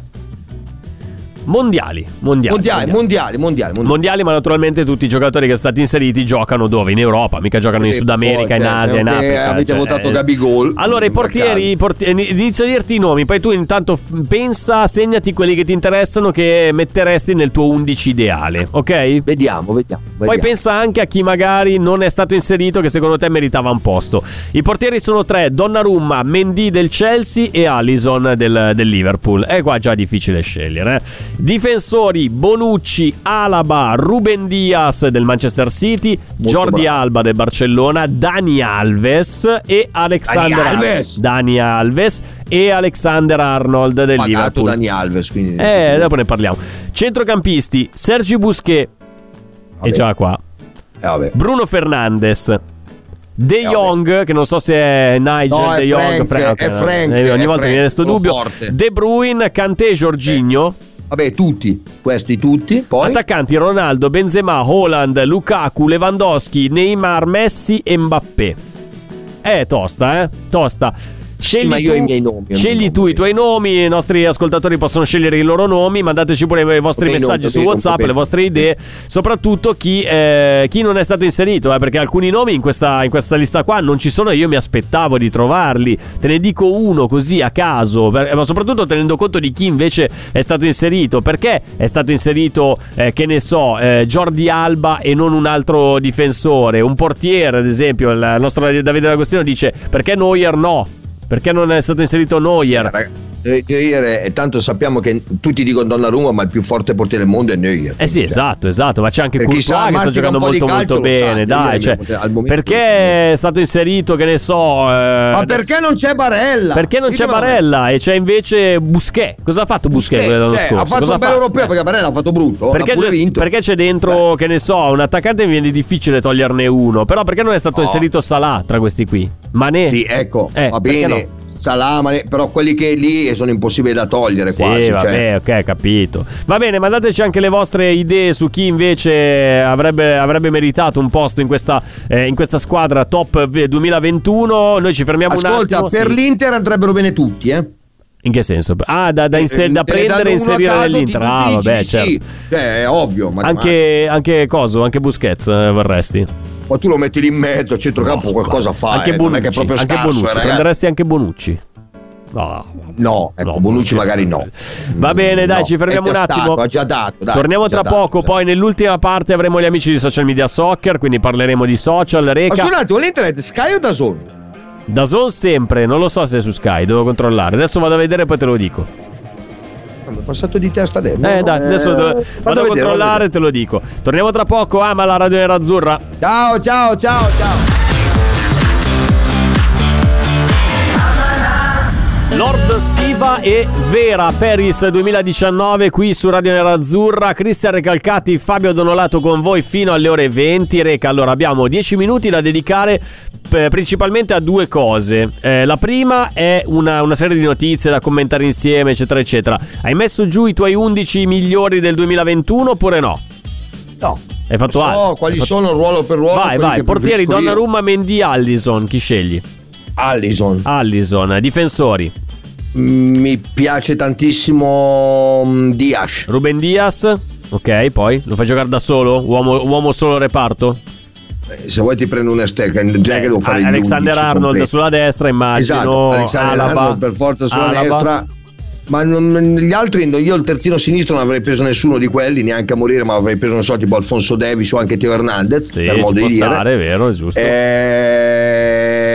Speaker 2: Mondiali, mondiali,
Speaker 3: Mondiali, mondiali, mondiali. mondiali.
Speaker 2: Ma naturalmente tutti i giocatori che sono stati inseriti giocano dove? In Europa, mica giocano in Sud America, in
Speaker 3: cioè,
Speaker 2: Asia, in Africa.
Speaker 3: avete
Speaker 2: cioè,
Speaker 3: votato
Speaker 2: eh.
Speaker 3: Gabigol,
Speaker 2: Allora, i portieri, eh, inizio a dirti i nomi, poi tu intanto pensa, segnati quelli che ti interessano che metteresti nel tuo 11 ideale, ok?
Speaker 3: Vediamo, vediamo.
Speaker 2: Poi pensa anche a chi magari non è stato inserito che secondo te meritava un posto. I portieri sono tre, Donnarumma, Mendy del Chelsea e Allison del, del Liverpool. E qua già difficile scegliere. Eh. Difensori, Bonucci, Alaba, Ruben Diaz del Manchester City, Jordi
Speaker 3: bravo.
Speaker 2: Alba del Barcellona, Dani Alves e Alexander
Speaker 3: Dani Alves.
Speaker 2: Dani Alves e Alexander Arnold del
Speaker 3: pagato
Speaker 2: Liverpool.
Speaker 3: Dani Alves, quindi
Speaker 2: Eh, dopo ne parliamo. Centrocampisti, Sergi Busquets.
Speaker 3: Vabbè.
Speaker 2: E già qua.
Speaker 3: Eh, vabbè.
Speaker 2: Bruno Fernandes. De
Speaker 3: Eh.
Speaker 2: Jong, che non so se è Nigel
Speaker 3: No, è
Speaker 2: De Jong,
Speaker 3: Frank,
Speaker 2: ok,
Speaker 3: è
Speaker 2: no.
Speaker 3: Frank,
Speaker 2: Eh, ogni
Speaker 3: è
Speaker 2: volta mi
Speaker 3: Frank,
Speaker 2: viene sto
Speaker 3: sono
Speaker 2: dubbio.
Speaker 3: forte.
Speaker 2: De Bruyne, Kanté, Jorginho.
Speaker 3: Vabbè, tutti, questi tutti. Poi
Speaker 2: Attaccanti Ronaldo, Benzema, Holland, Lukaku, Lewandowski, Neymar, Messi e Mbappé. Eh, tosta, eh? Tosta. Scegli
Speaker 3: ma io
Speaker 2: tu,
Speaker 3: i miei nomi,
Speaker 2: Scegli tu i tuoi nomi, i nostri ascoltatori possono scegliere i loro nomi, mandateci pure i vostri
Speaker 3: Ok,
Speaker 2: messaggi
Speaker 3: non
Speaker 2: su WhatsApp, le vostre idee, soprattutto chi, eh, chi non è stato inserito, eh, perché alcuni nomi in questa, in questa lista qua non ci sono e io mi aspettavo di trovarli. Te ne dico uno così a caso, per- ma soprattutto tenendo conto di chi invece è stato inserito. Perché è stato inserito, eh, che ne so, eh, Jordi Alba e non un altro difensore? Un portiere, ad esempio, il nostro Davide D'Agostino dice perché Neuer no? Perché non è stato inserito Neuer?
Speaker 3: Raga, eh, Neuer, tanto sappiamo che tutti dicono Donnarumma, ma il più forte portiere del mondo è Neuer.
Speaker 2: Eh sì,
Speaker 3: Cioè,
Speaker 2: esatto, esatto, ma c'è anche
Speaker 3: Per chi sa,
Speaker 2: Courtois che sta giocando molto molto bene,
Speaker 3: sa,
Speaker 2: dai,
Speaker 3: io
Speaker 2: cioè, perché è stato inserito, che ne so, eh,
Speaker 3: Ma perché non c'è Barella?
Speaker 2: perché non c'è. Barella e c'è invece Busquets. Cosa ha fatto Busquets
Speaker 3: Eh,
Speaker 2: l'anno
Speaker 3: cioè,
Speaker 2: scorso?
Speaker 3: Ha fatto
Speaker 2: Cosa
Speaker 3: un bel europeo perché Barella ha fatto brutto.
Speaker 2: Perché c'è, perché c'è dentro, che ne so, un attaccante mi viene difficile toglierne uno. Però perché non è stato
Speaker 3: No.
Speaker 2: inserito Salah tra questi qui? Mané?
Speaker 3: Sì, ecco,
Speaker 2: Eh,
Speaker 3: va bene.
Speaker 2: no?
Speaker 3: Salamane, però quelli che lì sono impossibili da togliere
Speaker 2: Sì,
Speaker 3: quasi.
Speaker 2: vabbè,
Speaker 3: cioè.
Speaker 2: ok, capito. Va bene, mandateci anche le vostre idee su chi invece avrebbe, avrebbe meritato un posto in questa, eh, in questa squadra top v- 2021. Noi ci fermiamo un
Speaker 3: Ascolta,
Speaker 2: attimo.
Speaker 3: per
Speaker 2: sì.
Speaker 3: l'Inter andrebbero bene tutti, eh?
Speaker 2: In che senso? Ah, da, da, inser-
Speaker 3: Eh,
Speaker 2: da prendere e inserire
Speaker 3: ti
Speaker 2: Ah, vabbè,
Speaker 3: sì,
Speaker 2: certo.
Speaker 3: Cioè, è ovvio, ma,
Speaker 2: Anche, anche Coso, anche Busquets eh, vorresti.
Speaker 3: ma tu lo metti lì in mezzo, a centrocampo qualcosa fa.
Speaker 2: Anche
Speaker 3: eh,
Speaker 2: Bonucci.
Speaker 3: proprio
Speaker 2: Anche
Speaker 3: scarso,
Speaker 2: Bonucci.
Speaker 3: eh.
Speaker 2: Prenderesti anche Bonucci? No,
Speaker 3: No, ecco,
Speaker 2: No,
Speaker 3: Bonucci magari no.
Speaker 2: Va bene, dai,
Speaker 3: No,
Speaker 2: ci fermiamo un attimo.
Speaker 3: stato, già dato, dai,
Speaker 2: Torniamo
Speaker 3: già
Speaker 2: tra
Speaker 3: dato,
Speaker 2: poco,
Speaker 3: già.
Speaker 2: poi nell'ultima parte avremo gli amici di Social Media Soccer, quindi parleremo di social,
Speaker 3: Ma
Speaker 2: reca.
Speaker 3: un attimo, l'internet Sky o da Zone?
Speaker 2: Da Zone sempre, non lo so se è su Sky, devo controllare. Adesso vado a vedere e poi te lo dico.
Speaker 3: Mi è passato di testa adesso.
Speaker 2: Eh, dai, adesso te lo-
Speaker 3: fallo
Speaker 2: vado a
Speaker 3: vedere,
Speaker 2: controllare e te lo dico. Torniamo tra poco, ama la radio nerazzurra.
Speaker 3: Ciao, ciao, ciao, ciao.
Speaker 2: Lord Siva e Vera Paris 2019 qui su Radio Nerazzurra. Cristian Recalcati, Fabio Donolato con voi fino alle ore 20. Reca, allora abbiamo 10 minuti da dedicare eh, principalmente a due cose. Eh, la prima è una, una serie di notizie da commentare insieme, eccetera, eccetera. Hai messo giù i tuoi 11 migliori del 2021 oppure no?
Speaker 3: No.
Speaker 2: Hai fatto altro?
Speaker 3: quali
Speaker 2: Hai fatto-
Speaker 3: sono ruolo per ruolo.
Speaker 2: Vai, vai, portieri. Donnarumma, Mendy, Allison, chi scegli?
Speaker 3: Allison.
Speaker 2: Allison, difensori,
Speaker 3: Mi piace tantissimo mm, Diash.
Speaker 2: Ruben Diaz, ok, poi lo fai giocare da solo? Uomo, uomo solo reparto?
Speaker 3: Eh, Se vuoi ti prendo un non è che devo fare
Speaker 2: Alexander
Speaker 3: 11
Speaker 2: Arnold
Speaker 3: completi.
Speaker 2: sulla destra, immagino.
Speaker 3: Esatto, Alexander
Speaker 2: Alaba,
Speaker 3: Arnold per forza sulla
Speaker 2: Alaba.
Speaker 3: destra. Ma non- gli altri, io il terzino sinistro non avrei preso nessuno di quelli, neanche a morire, ma avrei preso, non so, tipo Alfonso Davis o anche Teo Hernandez,
Speaker 2: Sì,
Speaker 3: per modo di dire.
Speaker 2: stare, è vero, è giusto.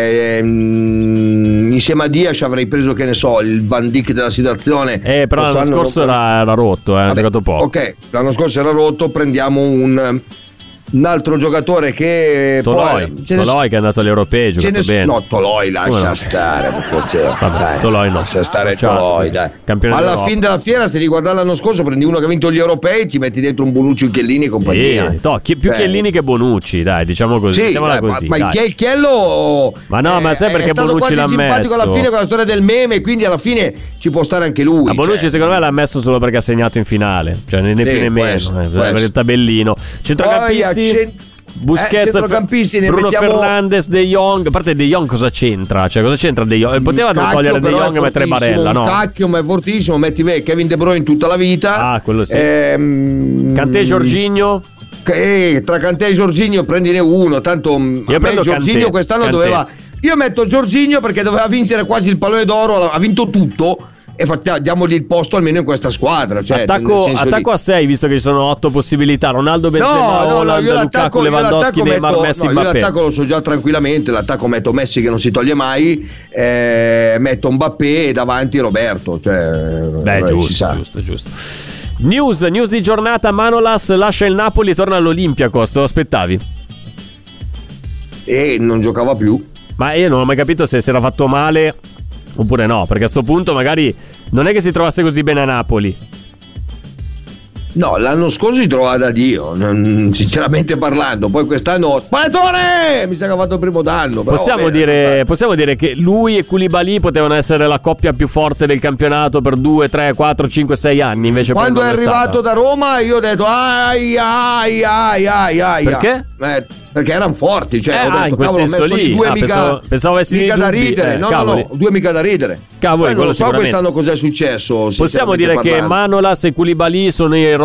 Speaker 3: Ehm, insieme a Diaz avrei preso, che ne so, il Van Dijk della situazione.
Speaker 2: Eh, però l'anno scorso
Speaker 3: non-
Speaker 2: era, era rotto, eh, ha
Speaker 3: Vabbè,
Speaker 2: giocato poco.
Speaker 3: Ok, l'anno scorso era rotto, prendiamo un, un altro giocatore che...
Speaker 2: Toloi,
Speaker 3: poi- ne-
Speaker 2: Toloi che è andato alle europee, ha
Speaker 3: ce
Speaker 2: giocato
Speaker 3: ne-
Speaker 2: bene.
Speaker 3: No, Toloi lascia
Speaker 2: no?
Speaker 3: stare.
Speaker 2: Vabbè,
Speaker 3: Dai,
Speaker 2: Toloi no.
Speaker 3: Lascia stare Toloi, dai.
Speaker 2: Campione
Speaker 3: Alla
Speaker 2: d'Europa.
Speaker 3: fine della fiera, se riguarda l'anno scorso, prendi uno che ha vinto gli europei, ci metti dentro un Bonucci, un Chiellini e compagnia.
Speaker 2: Sì, to, chi- più
Speaker 3: Eh.
Speaker 2: Chiellini che Bonucci, dai, diciamo così.
Speaker 3: Sì, dai,
Speaker 2: così.
Speaker 3: ma, ma il Chiello
Speaker 2: Ma no, ma sai
Speaker 3: eh,
Speaker 2: perché
Speaker 3: è stato
Speaker 2: Bonucci l'ha
Speaker 3: simpatico
Speaker 2: messo?
Speaker 3: alla fine con la storia del meme, quindi alla fine ci può stare anche lui.
Speaker 2: Ma Bonucci
Speaker 3: cioè.
Speaker 2: secondo me l'ha messo solo perché ha segnato in finale, cioè né, né
Speaker 3: Sì,
Speaker 2: più né meno, eh, per il tabellino. Centrocampisti Busquets,
Speaker 3: eh, ne
Speaker 2: Bruno
Speaker 3: mettiamo-
Speaker 2: Fernandes, De Jong. A parte De Jong cosa c'entra? Cioè cosa c'entra De Jong? Eh, Poteva non
Speaker 3: Cacchio,
Speaker 2: togliere De Jong e mettere Barella, no?
Speaker 3: Cacchio, ma è fortissimo. Metti beh, Kevin De Bruyne tutta la vita.
Speaker 2: Ah, quello sì.
Speaker 3: Ehm,
Speaker 2: Cantè Giorginio?
Speaker 3: Eh, tra Cantè e Giorginio prendine uno. Tanto mm, me
Speaker 2: prendo
Speaker 3: Giorginio
Speaker 2: Kanté,
Speaker 3: quest'anno
Speaker 2: Kanté.
Speaker 3: doveva. Io metto Giorginio perché doveva vincere quasi il pallone d'oro. Ha vinto tutto. E faccia- diamogli il posto almeno in questa squadra. Cioè,
Speaker 2: attacco
Speaker 3: senso di-
Speaker 2: attacco a 6, visto che ci sono 8 possibilità. Ronaldo, Benzema,
Speaker 3: No, no, no,
Speaker 2: Holland,
Speaker 3: io
Speaker 2: Lukaku, Lewandowski, Neymar,
Speaker 3: metto,
Speaker 2: Messi,
Speaker 3: no, io l'attacco lo so già tranquillamente, l'attacco metto Messi che non si toglie mai, eh, metto Mbappé e davanti Roberto, cioè,
Speaker 2: Beh,
Speaker 3: eh,
Speaker 2: giusto, giusto, giusto. News, news di giornata, Manolas lascia il Napoli e torna all'Olympiacos, te lo aspettavi?
Speaker 3: E non giocava più.
Speaker 2: Ma io non ho mai capito se si era fatto male oppure no, perché a sto punto magari non è che si trovasse così bene a Napoli.
Speaker 3: No, l'anno scorso si trovava da Dio, sinceramente parlando. Poi quest'anno, Spallettone! Mi sa che ha fatto il primo danno.
Speaker 2: Possiamo
Speaker 3: bene,
Speaker 2: dire, possiamo dire che lui e Koulibaly potevano essere la coppia più forte del campionato per 2, 3, 4, 5, 6 anni. Invece
Speaker 3: Quando è arrivato
Speaker 2: stata.
Speaker 3: da Roma io ho detto ai ai ai ai ai
Speaker 2: Perché?
Speaker 3: Eh, perché erano forti cioè,
Speaker 2: Eh,
Speaker 3: ho
Speaker 2: ah,
Speaker 3: detto,
Speaker 2: in quel
Speaker 3: cavolo,
Speaker 2: senso lì.
Speaker 3: due
Speaker 2: Ah,
Speaker 3: mica,
Speaker 2: pensavo- pensavo avessi
Speaker 3: mica da ridere
Speaker 2: Eh,
Speaker 3: no
Speaker 2: cavoli.
Speaker 3: no no due mica da ridere
Speaker 2: Cavoli,
Speaker 3: Poi non so quest'anno cos'è successo
Speaker 2: Possiamo dire che
Speaker 3: parlando.
Speaker 2: Manolas e Koulibaly sono i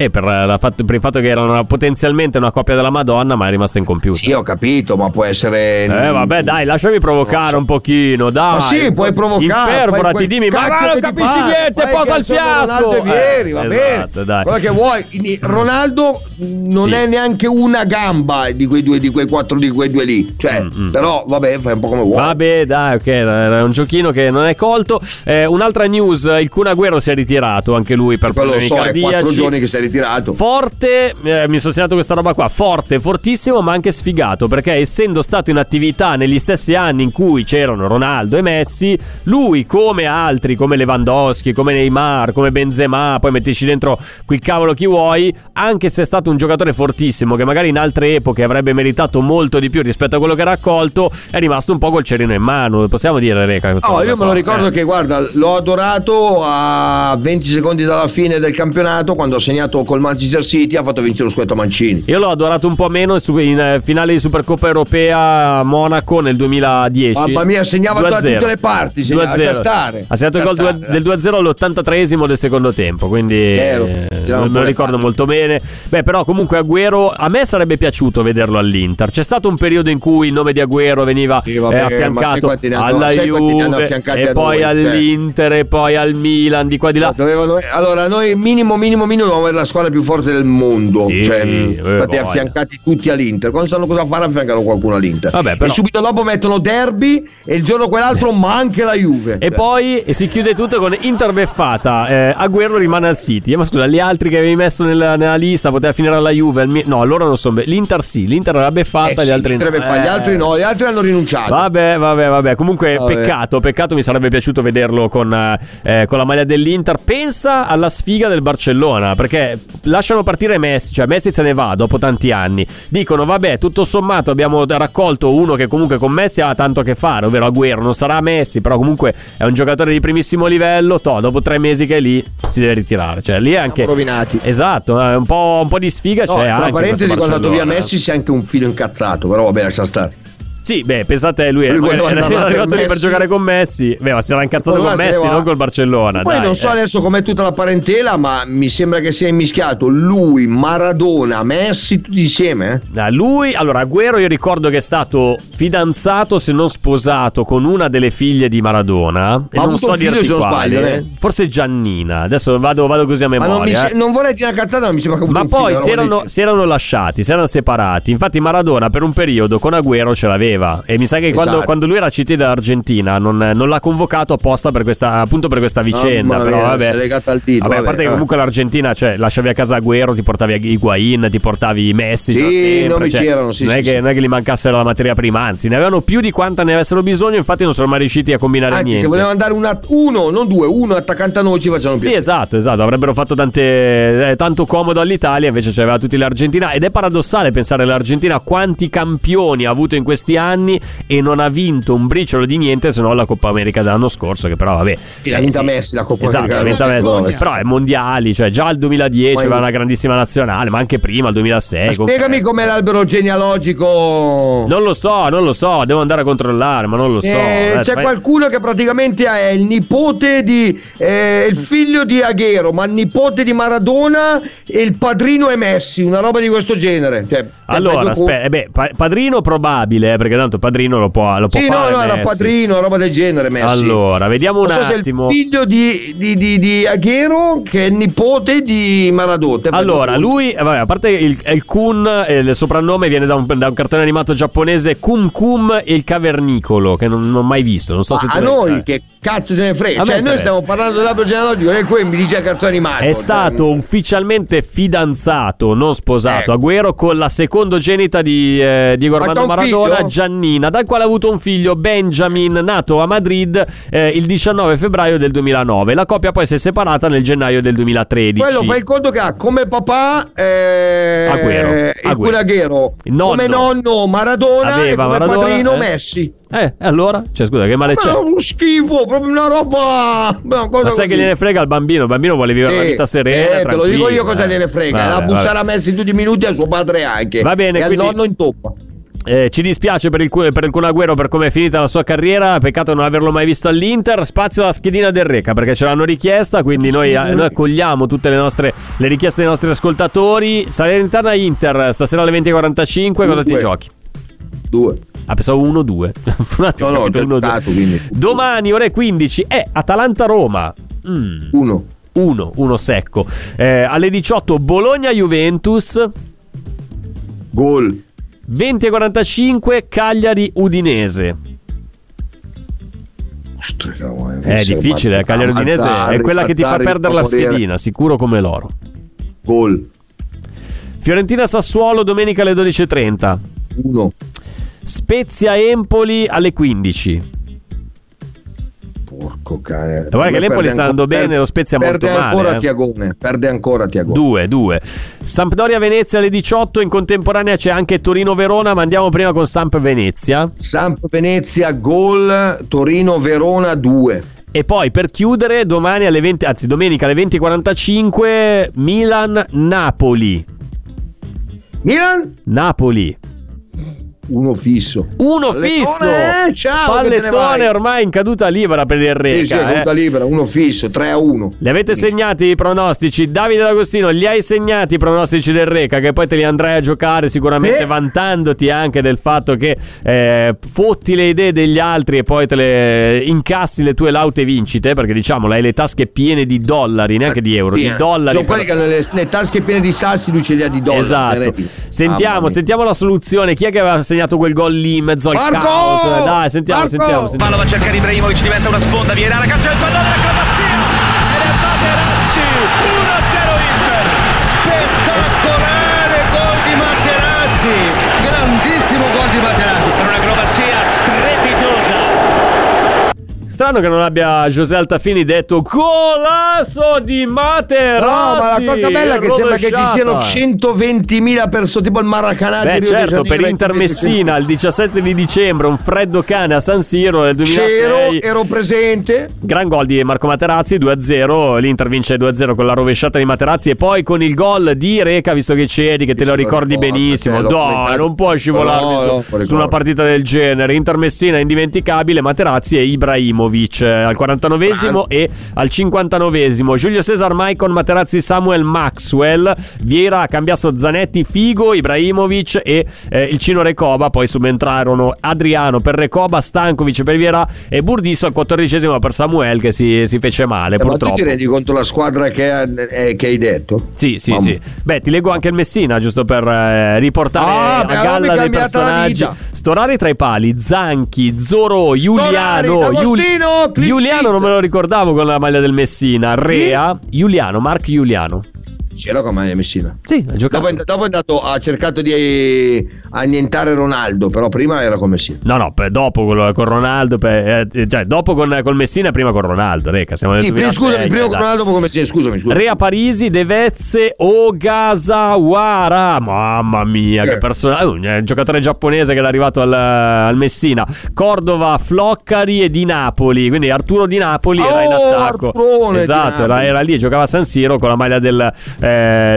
Speaker 2: E per, la fat- per il fatto che erano potenzialmente una coppia della Madonna, ma è rimasta incompiuta.
Speaker 3: Sì, ho capito, ma può essere.
Speaker 2: Eh, vabbè, dai, lasciami provocare un pochino, dai.
Speaker 3: Ma sì, puoi provocare.
Speaker 2: Infervorati, dimmi, ma va, non capisci
Speaker 3: pare,
Speaker 2: niente, posa il fiasco.
Speaker 3: Ronaldo e Vieri,
Speaker 2: Eh,
Speaker 3: va
Speaker 2: esatto,
Speaker 3: bene.
Speaker 2: dai.
Speaker 3: Quello che vuoi. Ronaldo non
Speaker 2: Sì.
Speaker 3: è neanche una gamba di quei due, di quei quattro, di quei due lì. Cioè,
Speaker 2: Mm,
Speaker 3: però, vabbè, fai un po' come vuoi.
Speaker 2: Vabbè, dai, ok, era un giochino che non è colto. Eh, un'altra news, il Kun Agüero si è ritirato anche lui per problemi
Speaker 3: so, è quattro
Speaker 2: cardiaci.
Speaker 3: giorni che si è ritirato.
Speaker 2: Forte, eh, mi sono segnato questa roba qua, forte, fortissimo, ma anche sfigato, perché essendo stato in attività negli stessi anni in cui c'erano Ronaldo e Messi, lui come altri, come Lewandowski, come Neymar, come Benzema, poi mettici dentro quel cavolo chi vuoi, anche se è stato un giocatore fortissimo che magari in altre epoche avrebbe meritato molto di più rispetto a quello che ha raccolto, è rimasto un po' col cerino in mano, possiamo dire Reca
Speaker 3: No,
Speaker 2: cosa
Speaker 3: io me lo ricordo
Speaker 2: Eh.
Speaker 3: che, guarda, l'ho adorato a 20 secondi dalla fine del campionato quando ha segnato col Manchester City ha fatto vincere lo scudetto a Mancini.
Speaker 2: Io l'ho adorato un po' meno in, eh, finale di Supercoppa Europea a Monaco nel 2010.
Speaker 3: Mamma mia, segnava da
Speaker 2: 2-0.
Speaker 3: tutte le parti, segnava,
Speaker 2: 2-0.
Speaker 3: lascia stare.
Speaker 2: Ha segnato il gol due- del 2-0 all'83esimo del secondo tempo, quindi
Speaker 3: Vero,
Speaker 2: eh, me
Speaker 3: po'
Speaker 2: lo ricordo
Speaker 3: palle.
Speaker 2: molto bene. Beh, però comunque Agüero a me sarebbe piaciuto vederlo all'Inter. C'è stato un periodo in cui il nome di Agüero veniva
Speaker 3: Sì, vabbè,
Speaker 2: eh, affiancato alla Juve e poi
Speaker 3: noi,
Speaker 2: all'Inter e poi al Milan di qua di là.
Speaker 3: Dovevano- allora, noi minimo, minimo, minimo dobbiamo avere la squadra più forte del mondo.
Speaker 2: Sì,
Speaker 3: cioè,
Speaker 2: eh,
Speaker 3: stati
Speaker 2: voglia.
Speaker 3: affiancati tutti all'Inter. Quando sanno cosa fare, affiancano qualcuno all'Inter.
Speaker 2: Vabbè, però-
Speaker 3: E subito dopo mettono derby e il giorno quell'altro, ma anche la Juve.
Speaker 2: E
Speaker 3: Cioè,
Speaker 2: poi si chiude tutto con Inter beffata. Eh, Agüero rimane al City. Eh, ma scusa, gli altri che avevi messo nella, nella lista poteva finire alla Juve. Mi- no, loro non sono. be- L'Inter sì, l'Inter era beffata,
Speaker 3: eh
Speaker 2: gli altri no.
Speaker 3: fare, Gli
Speaker 2: Eh.
Speaker 3: altri no, gli altri hanno rinunciato.
Speaker 2: Vabbè, vabbè, vabbè. Comunque,
Speaker 3: Vabbè.
Speaker 2: peccato, peccato. Mi sarebbe piaciuto vederlo con, eh, con la maglia dell'Inter. Pensa alla sfiga del Barcellona. Perché lasciano partire Messi. Cioè, Messi se ne va dopo tanti anni. Dicono, vabbè, tutto sommato abbiamo raccolto uno che comunque con Messi ha tanto a che fare, ovvero Agüero. Non sarà Messi, però comunque è un giocatore di primissimo livello. Toh, dopo tre mesi che è lì, si deve ritirare. Cioè, lì è anche.
Speaker 3: Siamo rovinati.
Speaker 2: Esatto, eh, un po', un po' di sfiga
Speaker 3: No,
Speaker 2: c'è
Speaker 3: tra
Speaker 2: anche. in
Speaker 3: parentesi, quando è andato via. Messi si è anche un filo incazzato, però vabbè, lascia stare.
Speaker 2: Sì, beh, pensate, lui,
Speaker 3: Lui
Speaker 2: era, era arrivato lì per giocare con Messi. Beh, ma si era incazzato con
Speaker 3: ne
Speaker 2: Messi,
Speaker 3: va.
Speaker 2: non col Barcellona.
Speaker 3: Poi
Speaker 2: dai,
Speaker 3: non so
Speaker 2: eh.
Speaker 3: adesso com'è tutta la parentela, ma mi sembra che sia immischiato lui, Maradona, Messi, tutti insieme. eh?
Speaker 2: Da lui, allora, Agüero io ricordo che è stato fidanzato, se non sposato, con una delle figlie di Maradona. E
Speaker 3: Ha
Speaker 2: non so
Speaker 3: figlio,
Speaker 2: dirti
Speaker 3: non
Speaker 2: quale.
Speaker 3: sbaglio, eh.
Speaker 2: Forse Giannina. Adesso vado, vado così a
Speaker 3: Ma non,
Speaker 2: memoria.
Speaker 3: se-
Speaker 2: eh.
Speaker 3: non vorrei dire una cazzata, ma mi sembra che
Speaker 2: Ma poi
Speaker 3: figlio,
Speaker 2: si erano, si erano lasciati, si erano separati. Infatti, Maradona per un periodo con Agüero ce l'aveva. E mi sa che quando,
Speaker 3: Esatto.
Speaker 2: quando lui era CT dell'Argentina non, non l'ha convocato apposta per questa, appunto per questa vicenda.
Speaker 3: Mamma
Speaker 2: però
Speaker 3: mia,
Speaker 2: vabbè.
Speaker 3: si è legato al dito,
Speaker 2: Vabbè, a
Speaker 3: vabbè,
Speaker 2: parte che comunque l'Argentina, cioè, lasciavi a casa Agüero, ti portavi Higuain, ti portavi Messi.
Speaker 3: Sì,
Speaker 2: già sempre,
Speaker 3: nomi
Speaker 2: cioè,
Speaker 3: c'erano, sì,
Speaker 2: non, è
Speaker 3: sì,
Speaker 2: che,
Speaker 3: sì.
Speaker 2: non è che gli mancasse la materia prima, anzi, ne avevano più di quanta ne avessero bisogno. Infatti, non sono mai riusciti a combinare
Speaker 3: Anzi,
Speaker 2: niente.
Speaker 3: se volevano andare una- uno, non due, uno attaccante a noi ci facciano più.
Speaker 2: Sì, esatto, esatto. Avrebbero fatto tante, eh, tanto comodo all'Italia, invece c'aveva tutti l'Argentina. Ed è paradossale pensare all'Argentina quanti campioni ha avuto in questi anni e non ha vinto un briciolo di niente se non la Coppa America dell'anno scorso. Che però, vabbè.
Speaker 3: Sì, l'ha vinta Messi la Coppa
Speaker 2: esatto,
Speaker 3: America.
Speaker 2: l'ha vinta
Speaker 3: Una
Speaker 2: Messi. Però è mondiali, cioè già il 2010
Speaker 3: Ma-
Speaker 2: aveva una grandissima nazionale, ma anche prima, il 2006.
Speaker 3: Ma Spiegami com'è l'albero genealogico.
Speaker 2: Non lo so, non lo so, devo andare a controllare, ma non lo so.
Speaker 3: Eh,
Speaker 2: Eh,
Speaker 3: c'è
Speaker 2: fai-
Speaker 3: qualcuno che praticamente è il nipote di eh, il figlio di Aghero, ma il nipote di Maradona e il padrino è Messi, una roba di questo genere. Cioè,
Speaker 2: Allora,
Speaker 3: eh,
Speaker 2: aspetta, eh beh, pa- padrino probabile, eh, perché tanto padrino lo può, lo può
Speaker 3: Sì, no,
Speaker 2: fare.
Speaker 3: no, era
Speaker 2: Messi.
Speaker 3: padrino, roba del genere Messi.
Speaker 2: Allora, vediamo un
Speaker 3: so se è
Speaker 2: attimo.
Speaker 3: il figlio di, di, di, di Aghero che è il nipote di Maradona.
Speaker 2: Allora, lui, eh, vabbè, a parte il, il Kun, eh, il soprannome viene da un, da un cartone animato giapponese Kum Kum e il Cavernicolo, che non, non ho mai visto. Non so se
Speaker 3: Ma
Speaker 2: tu
Speaker 3: a noi
Speaker 2: eh.
Speaker 3: che cazzo ce ne frega? Cioè, noi stiamo parlando dell'albero genealogico e qui mi dice cartone animato.
Speaker 2: È
Speaker 3: Cioè,
Speaker 2: stato ufficialmente fidanzato, non sposato,
Speaker 3: Eh.
Speaker 2: Agüero con la secondogenita di eh, Diego
Speaker 3: Ma
Speaker 2: Armando Maradona,
Speaker 3: figlio?
Speaker 2: Giannina, dal quale ha avuto un figlio, Benjamin, nato a Madrid eh, il 19 febbraio del 2009. La coppia poi si è separata nel gennaio del 2013.
Speaker 3: Quello fai il conto che ha come papà eh,
Speaker 2: Agüero.
Speaker 3: il
Speaker 2: Agüero. Il nonno.
Speaker 3: come nonno Maradona
Speaker 2: Aveva
Speaker 3: e come
Speaker 2: Maradona,
Speaker 3: padrino
Speaker 2: eh.
Speaker 3: Messi.
Speaker 2: Eh, e allora? Cioè, scusa, che male c'è?
Speaker 3: Ma è uno schifo, proprio una roba. una cosa
Speaker 2: Ma sai che
Speaker 3: così.
Speaker 2: gliene frega al bambino? Il bambino vuole vivere
Speaker 3: Sì,
Speaker 2: una vita serena.
Speaker 3: eh, te lo dico io cosa gliene frega.
Speaker 2: Vabbè,
Speaker 3: la bussare a Messi in tutti i minuti a suo padre anche.
Speaker 2: Va bene,
Speaker 3: e
Speaker 2: quindi-
Speaker 3: al nonno in toppa.
Speaker 2: Eh, ci dispiace per il, per il Agüero per come è finita la sua carriera. Peccato non averlo mai visto all'Inter. Spazio alla schedina del Reca perché ce l'hanno richiesta. Quindi noi, eh, noi accogliamo tutte le nostre le richieste dei nostri ascoltatori. Salernitana Inter stasera alle 20.45. Cosa ti giochi?
Speaker 3: Due.
Speaker 2: Ah, pensavo 1-2. Un attimo,
Speaker 3: No, no,
Speaker 2: ho capito
Speaker 3: ho
Speaker 2: 1-2.
Speaker 3: gettato, quindi.
Speaker 2: Domani, ore 15, è Atalanta-Roma. Mm.
Speaker 3: Uno.
Speaker 2: 1, 1 secco. Eh, alle 18 Bologna-Juventus.
Speaker 3: Gol.
Speaker 2: 20.45 Cagliari-Udinese.
Speaker 3: Ostras, cavolo,
Speaker 2: È difficile, eh, Cagliari-Udinese è quella che ti fa perdere la schedina, sicuro come loro.
Speaker 3: Gol.
Speaker 2: Fiorentina-Sassuolo domenica alle 12.30.
Speaker 3: Uno.
Speaker 2: Spezia-Empoli alle 15.
Speaker 3: Porco cane.
Speaker 2: guarda che l'Empoli sta andando bene, lo Spezia
Speaker 3: perde
Speaker 2: molto male,
Speaker 3: ancora
Speaker 2: eh.
Speaker 3: Tiagone. Perde ancora Tiagone.
Speaker 2: 2, 2. Sampdoria-Venezia alle 18. In contemporanea c'è anche Torino-Verona, ma andiamo prima con Samp-Venezia.
Speaker 3: Samp Venezia, gol. Torino Verona 2.
Speaker 2: E poi per chiudere, domani alle 20, anzi domenica alle 20.45, Milan-Napoli.
Speaker 3: Milan
Speaker 2: Napoli.
Speaker 3: Uno fisso.
Speaker 2: Uno
Speaker 3: Spallettone,
Speaker 2: fisso.
Speaker 3: eh, ciao, che te ne
Speaker 2: Spallettone
Speaker 3: vai.
Speaker 2: ormai in caduta libera per il Reca.
Speaker 3: Sì, sì,
Speaker 2: eh.
Speaker 3: caduta libera, uno fisso, 3 a 1.
Speaker 2: Li avete segnati i pronostici? Davide D'Agostino, li hai segnati i pronostici del Reca? Che poi te li andrai a giocare sicuramente
Speaker 4: Sì.
Speaker 2: vantandoti anche del fatto che eh, fotti le idee degli altri e poi te le incassi le tue laute vincite. Perché diciamo, hai le tasche piene di dollari, neanche di euro,
Speaker 3: Sì,
Speaker 2: di
Speaker 3: eh.
Speaker 2: dollari.
Speaker 3: Sono quelli che hanno le, le tasche piene di sassi, lui ce li ha di dollari.
Speaker 2: Esatto. Sentiamo, sentiamo la soluzione. Chi è che aveva segnato quel gol lì in mezzo al
Speaker 3: Marco!
Speaker 2: caos? Dai, sentiamo,
Speaker 3: Marco!
Speaker 2: sentiamo, sentiamo.
Speaker 5: Palla va a cercare Ibrahimovic, diventa una sponda, viene alla calcio il pallone, l'acrobazia! Ed è Materazzi, 1-0
Speaker 2: Strano che non abbia José Altafini detto golasso di Materazzi.
Speaker 3: No, ma la cosa bella è che sembra che ci siano 120.000 persone, tipo il Maracanã
Speaker 2: Beh certo, per Inter Messina il 17 di dicembre, un freddo cane a San Siro nel
Speaker 3: C'ero,
Speaker 2: 2006.
Speaker 3: ero presente.
Speaker 2: Gran gol di Marco Materazzi 2-0, l'Inter vince 2-0 con la rovesciata di Materazzi e poi con il gol di Reca, visto che c'eri, che te lo ricordi benissimo. Dai,
Speaker 3: commentato.
Speaker 2: non puoi scivolarmi
Speaker 3: No,
Speaker 2: su,
Speaker 3: no,
Speaker 2: su una partita del genere. Inter Messina indimenticabile, Materazzi e Ibrahimovic eh, al 49esimo e al 59esimo. Giulio Cesar, Maicon, Materazzi, Samuel Maxwell, Vieira, Cambiasso, Zanetti, Figo, Ibrahimovic e eh, il Cino Recoba. Poi subentrarono Adriano per Recoba, Stankovic per Vieira e Burdisso al 14esimo per Samuel che si, si fece male
Speaker 3: Eh, ma tu
Speaker 2: purtroppo.
Speaker 3: ti rendi conto la squadra che, eh, che hai detto?
Speaker 2: Sì, sì,
Speaker 3: Mamma.
Speaker 2: sì. Beh, ti leggo anche il Messina, giusto per eh, riportare
Speaker 3: Ah,
Speaker 2: a galla dei personaggi. Storari tra i pali, Zanchi, Zoro, Giuliano.
Speaker 3: Clint
Speaker 2: Giuliano non me lo ricordavo con la maglia del Messina. Rea, Giuliano, Mark Giuliano.
Speaker 3: C'era con me Messina.
Speaker 2: Sì, ha giocato.
Speaker 3: Dopo, è- dopo è andato, ha cercato di eh, annientare Ronaldo, però prima era con Messina.
Speaker 2: No, no, per- dopo con, con Ronaldo, per- eh, cioè dopo con, col Messina e prima con Ronaldo. Reca, siamo nel
Speaker 3: Sì, prima,
Speaker 2: 2006,
Speaker 3: scusami, prima con. Ronaldo, dopo con Messina. Scusami, scusami.
Speaker 2: Rea Parisi, Devezze, Ogasawara. Mamma mia,
Speaker 3: Eh.
Speaker 2: che persona. uh, un giocatore giapponese che era arrivato al, al Messina. Cordova, Floccari e di Napoli. Quindi Arturo di Napoli era in
Speaker 3: Oh,
Speaker 2: attacco.
Speaker 3: Arturone di
Speaker 2: esatto, era, era lì e giocava a San Siro con la maglia del, eh,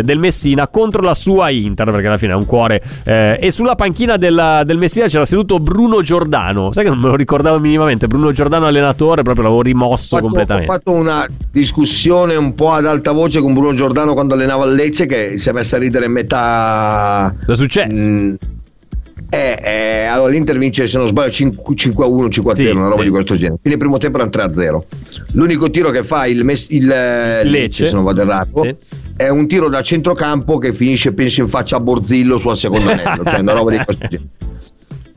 Speaker 2: del Messina contro la sua Inter, perché alla fine è un cuore. eh, e sulla panchina del, del Messina c'era seduto Bruno Giordano. Sai che non me lo ricordavo minimamente. Bruno Giordano allenatore, proprio l'avevo rimosso
Speaker 3: Ho fatto, ho
Speaker 2: completamente.
Speaker 3: fatto una discussione un po' ad alta voce con Bruno Giordano quando allenava il Lecce che si è messa a ridere in metà
Speaker 2: Cosa è successo?
Speaker 3: Mm, eh, eh, allora l'Inter vince se non sbaglio 5, 5 a 1 5 a 0
Speaker 2: Sì,
Speaker 3: una roba
Speaker 2: sì.
Speaker 3: di questo genere fine primo tempo era 3 a 0 l'unico tiro che fa il, Mes- il, eh,
Speaker 2: Lecce.
Speaker 3: Lecce se non vado errato
Speaker 2: Sì.
Speaker 3: È un tiro da centrocampo che finisce penso in faccia a Borzillo sul secondo anello cioè una roba di questo genere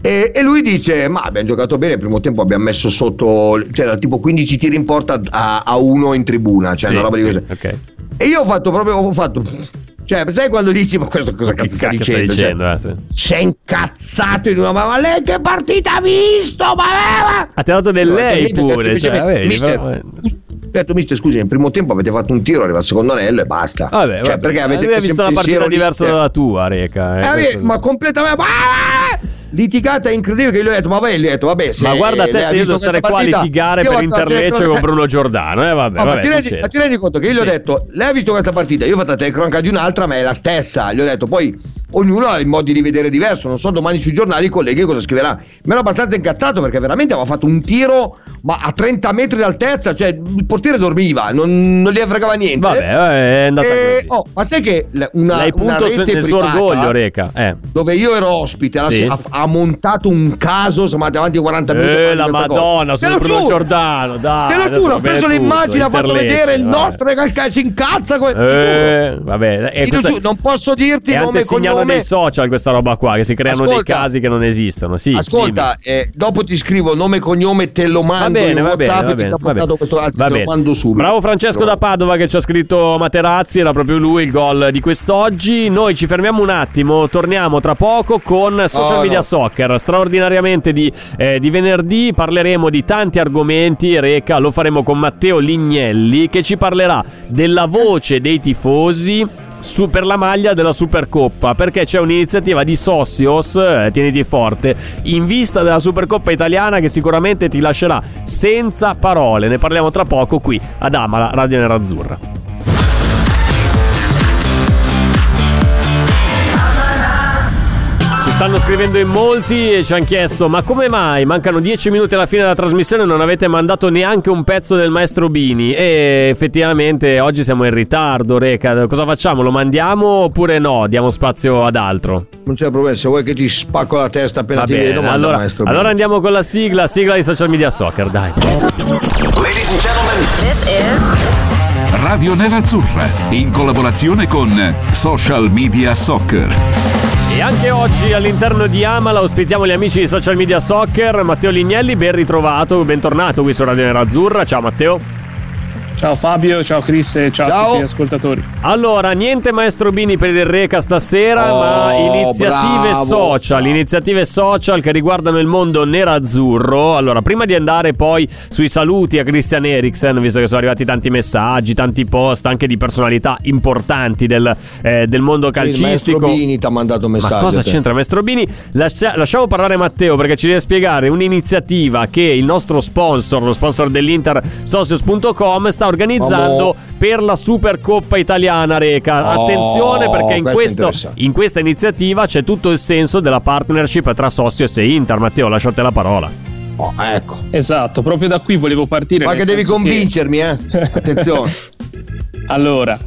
Speaker 3: e, e lui dice: Ma abbiamo giocato bene. Il primo tempo abbiamo messo sotto, cioè, tipo 15 tiri in porta a, a uno in tribuna. Cioè,
Speaker 2: Sì,
Speaker 3: una roba
Speaker 2: sì,
Speaker 3: di questo.
Speaker 2: ok.
Speaker 3: E io ho fatto proprio, ho fatto. Cioè, sai quando dici, ma questo cosa cazzo sta
Speaker 2: stai
Speaker 3: dicendo? Cioè,
Speaker 2: dicendo? eh, sì.
Speaker 3: sei incazzato in una ma, lei che partita ha visto? Ma, ma-
Speaker 2: Ha tirato del lei pure. Cioè, vedi,
Speaker 3: mister, scusi- ho detto, mister, scusi, nel primo tempo avete fatto un tiro, arriva al secondo anello e basta.
Speaker 2: Vabbè,
Speaker 3: cioè,
Speaker 2: vabbè.
Speaker 3: perché avete
Speaker 2: visto una partita diversa
Speaker 3: di-
Speaker 2: dalla tua, Reca. eh,
Speaker 3: Eh, ma completamente. Ah! Litigata incredibile che gli ho detto, ma vai, gli ho detto, vabbè. Se
Speaker 2: Ma guarda te se io devo stare qua a litigare per
Speaker 3: ho
Speaker 2: Interlecce con Bruno Giordano. Eh, vabbè,
Speaker 3: Ah, ma,
Speaker 2: vabbè,
Speaker 3: ti rendi, ma ti rendi conto che io gli ho
Speaker 2: Sì.
Speaker 3: detto, lei ha visto questa partita, io ho fatto la telecronaca di un'altra, ma è la stessa. Gli ho detto, poi ognuno ha i modi di vedere diverso. Non so domani sui giornali i colleghi cosa scriverà. Mi ero abbastanza incazzato perché veramente aveva fatto un tiro ma a 30 metri d'altezza, cioè il portiere dormiva, non, non gli fregava niente.
Speaker 2: Vabbè, è andata
Speaker 3: E-
Speaker 2: così.
Speaker 3: oh, ma sai che una,
Speaker 2: Lei
Speaker 3: una
Speaker 2: punto
Speaker 3: rete
Speaker 2: nel suo orgoglio, Reca. Eh.
Speaker 3: dove io ero ospite,
Speaker 2: Sì.
Speaker 3: ha, ha montato un caso, siamo andati avanti 40 minuti. a
Speaker 2: Eh, la
Speaker 3: cosa.
Speaker 2: Madonna,
Speaker 3: Te
Speaker 2: sono Bruno. Giordano, dai.
Speaker 3: Te lo giuro,
Speaker 2: bene
Speaker 3: preso l'immagine, ha fatto vedere il
Speaker 2: vabbè.
Speaker 3: nostro che si incazza. come-.
Speaker 2: Eh, vabbè, e questa-
Speaker 3: giuro, non posso dirti
Speaker 2: è
Speaker 3: nome e
Speaker 2: antesignano
Speaker 3: cognome.
Speaker 2: dei social questa roba qua, che si creano
Speaker 3: Ascolta.
Speaker 2: dei casi che non esistono. Sì,
Speaker 3: Ascolta, eh, dopo ti scrivo nome e cognome, te lo
Speaker 2: dimmi. Va
Speaker 3: mando
Speaker 2: bene, va bene,
Speaker 3: WhatsApp
Speaker 2: va bene, va bene.
Speaker 3: questo, anzi
Speaker 2: Va
Speaker 3: te lo
Speaker 2: bene.
Speaker 3: mando subito.
Speaker 2: Bravo Francesco da Padova che ci ha scritto Materazzi, era proprio lui il gol di quest'oggi. Noi ci fermiamo un attimo, torniamo tra poco con Social
Speaker 3: Oh,
Speaker 2: Media
Speaker 3: no.
Speaker 2: Soccer. Straordinariamente di, eh, di venerdì parleremo di tanti argomenti. Reca, lo faremo con Matteo Lignelli che ci parlerà della voce dei tifosi. Su- per la maglia della Supercoppa perché c'è un'iniziativa di Socios, eh, tieniti forte, in vista della Supercoppa italiana che sicuramente ti lascerà senza parole. Ne parliamo tra poco qui ad Amala, Radio Nerazzurra. Stanno scrivendo in molti e ci hanno chiesto: ma come mai mancano 10 minuti alla fine della trasmissione e non avete mandato neanche un pezzo del maestro Bini? E effettivamente oggi siamo in ritardo, Reca. Cosa facciamo? Lo mandiamo oppure no? Diamo spazio ad altro?
Speaker 3: Non c'è problema, se vuoi che ti spacco la testa appena
Speaker 2: Va
Speaker 3: ti
Speaker 2: bene,
Speaker 3: vedo,
Speaker 2: allora,
Speaker 3: maestro.
Speaker 2: allora andiamo con la sigla, sigla di social media soccer, dai.
Speaker 5: Ladies and gentlemen,
Speaker 6: This is
Speaker 1: Radio Nerazzurra in collaborazione con Social Media Soccer.
Speaker 2: E anche oggi all'interno di Amala ospitiamo gli amici di social media soccer, Matteo Lignelli, ben ritrovato, bentornato qui su Radio Nerazzurra. Ciao Matteo.
Speaker 7: Ciao Fabio, ciao Chris e ciao,
Speaker 3: Ciao.
Speaker 7: a tutti gli ascoltatori.
Speaker 2: Allora, niente maestro Bini per il Reca stasera,
Speaker 3: Oh,
Speaker 2: ma iniziative
Speaker 3: bravo.
Speaker 2: social, iniziative social che riguardano il mondo nerazzurro. Allora, prima di andare poi sui saluti a Christian Eriksen, visto che sono arrivati tanti messaggi, tanti post anche di personalità importanti del, eh, del mondo
Speaker 3: Sì, il maestro
Speaker 2: calcistico.
Speaker 3: Bini ti ha mandato un messaggio.
Speaker 2: Ma cosa c'entra Maestro Bini? Lascia- lasciamo parlare Matteo perché ci deve spiegare un'iniziativa che il nostro sponsor, lo sponsor dell'Inter, socios.com, sta organizzando
Speaker 3: Vamo.
Speaker 2: per la Supercoppa italiana Reca.
Speaker 3: Oh,
Speaker 2: Attenzione perché in,
Speaker 3: questo
Speaker 2: in questa iniziativa c'è tutto il senso della partnership tra Socios e Inter. Matteo, lasciate la parola.
Speaker 3: Oh, ecco.
Speaker 7: Esatto, proprio da qui volevo partire.
Speaker 3: Ma che devi convincermi, eh? Attenzione.
Speaker 7: Allora,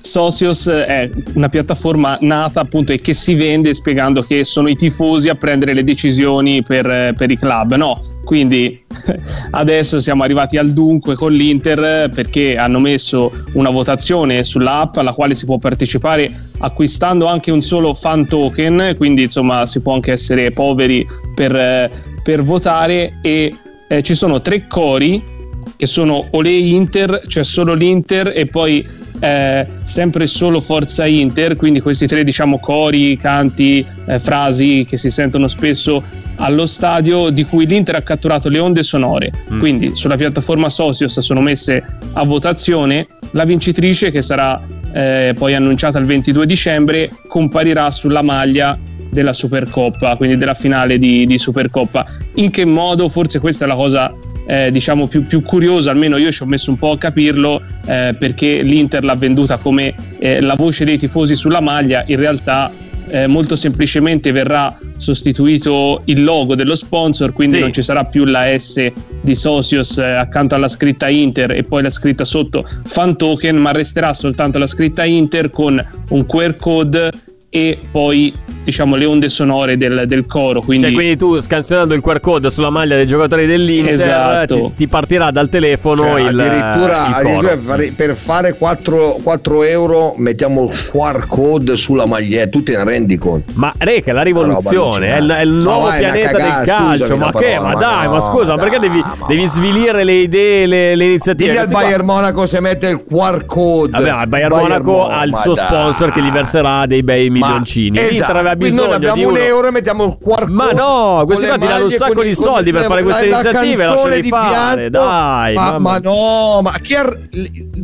Speaker 7: Socios è una piattaforma nata appunto e che si vende spiegando che sono i tifosi a prendere le decisioni per, per i club. No, quindi adesso siamo arrivati al dunque con l'Inter perché hanno messo una votazione sull'app alla quale si può partecipare acquistando anche un solo fan token, quindi insomma si può anche essere poveri per, per votare e eh, ci sono tre cori che sono Ole Inter, cioè solo l'Inter e poi eh, sempre solo Forza Inter, quindi questi tre diciamo cori, canti, eh, frasi che si sentono spesso allo stadio di cui l'Inter ha catturato le onde sonore.
Speaker 2: Mm.
Speaker 7: Quindi sulla piattaforma Socios sono messe a votazione, la vincitrice che sarà eh, poi annunciata il 22 dicembre comparirà sulla maglia della Supercoppa, quindi della finale di, di Supercoppa. In che modo? Forse questa è la cosa eh, diciamo più, più curiosa, almeno io ci ho messo un po' a capirlo eh, perché l'Inter l'ha venduta come eh, la voce dei tifosi sulla maglia, in realtà eh, molto semplicemente verrà sostituito il logo dello sponsor, quindi
Speaker 2: Sì.
Speaker 7: non ci sarà più la S di Socios eh, accanto alla scritta Inter e poi la scritta sotto fan token, ma resterà soltanto la scritta Inter con un QR code e poi diciamo le onde sonore del, del coro. Quindi,
Speaker 2: Cioè, quindi tu scansionando il QR code sulla maglia dei giocatori dell'Inter
Speaker 7: Esatto.
Speaker 2: ti, ti partirà dal telefono
Speaker 3: Cioè,
Speaker 2: il,
Speaker 3: addirittura,
Speaker 2: il coro.
Speaker 3: addirittura per fare 4, 4 euro mettiamo il QR code sulla maglietta, tu te ne rendi conto?
Speaker 2: Ma Reca, è la rivoluzione, è il, è il nuovo
Speaker 3: una
Speaker 2: pianeta
Speaker 3: cagata,
Speaker 2: del calcio.
Speaker 3: scusami
Speaker 2: Ma
Speaker 3: la
Speaker 2: che? Ma
Speaker 3: ma
Speaker 2: dai,
Speaker 3: no,
Speaker 2: ma scusa,
Speaker 3: ma
Speaker 2: perché devi,
Speaker 3: ma
Speaker 2: devi svilire le idee, le, le iniziative?
Speaker 3: Digli al
Speaker 2: Questi qua-
Speaker 3: Bayern Monaco se mette il QR code.
Speaker 2: Vabbè, il Bayern Monaco ha il suo
Speaker 3: dai.
Speaker 2: sponsor che gli verserà dei bei
Speaker 3: Ma-
Speaker 2: milioncini.
Speaker 3: esatto,
Speaker 2: L'Inter aveva bisogno di
Speaker 3: un
Speaker 2: uno.
Speaker 3: euro e mettiamo il.
Speaker 2: Ma no, questi qua ti danno un sacco di soldi per fare queste iniziative, lasciali fare, dai,
Speaker 3: Ma, ma no, ma chi ar-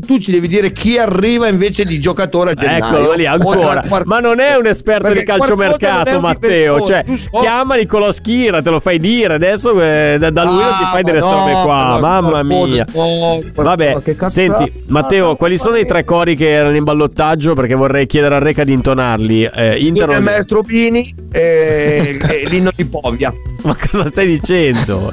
Speaker 3: tu ci devi dire chi arriva invece di giocatore a gennaio.
Speaker 2: Eccolo lì ancora.
Speaker 3: QR-
Speaker 2: Ma non è un esperto
Speaker 3: Perché
Speaker 2: di calciomercato,
Speaker 3: un
Speaker 2: Matteo. Cioè,
Speaker 3: so-
Speaker 2: chiamali con lo schira, te lo fai dire. Adesso eh, da, lui non ti
Speaker 3: Ah,
Speaker 2: fai queste
Speaker 3: no,
Speaker 2: robe qua.
Speaker 3: ma
Speaker 2: Mamma mia.
Speaker 3: no,
Speaker 2: Vabbè, senti, Matteo, quali sono i tre cori che erano in ballottaggio? Perché vorrei chiedere a Reca di intonarli. Eh, Inter
Speaker 3: il maestro Bini e, e l'inno di Povia.
Speaker 2: Ma cosa stai dicendo?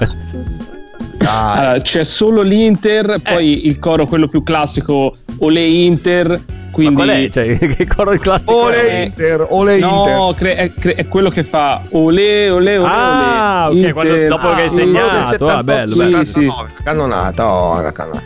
Speaker 7: Allora, c'è solo l'Inter, poi
Speaker 2: Eh.
Speaker 7: il coro, quello più classico, Ole Inter. Quindi...
Speaker 2: Ma qual è? Cioè, che coro classico
Speaker 3: Ole? Inter, Ole
Speaker 7: No,
Speaker 3: Inter.
Speaker 7: cre- è, cre- è quello che fa Ole, Ole, Ole.
Speaker 2: Ah,
Speaker 7: ole,
Speaker 2: ok, quando- dopo che hai
Speaker 3: Ah,
Speaker 2: segnato, ah, bello,
Speaker 7: Sì,
Speaker 2: bello.
Speaker 7: sì.
Speaker 3: Cannonata, oh, la cannonata.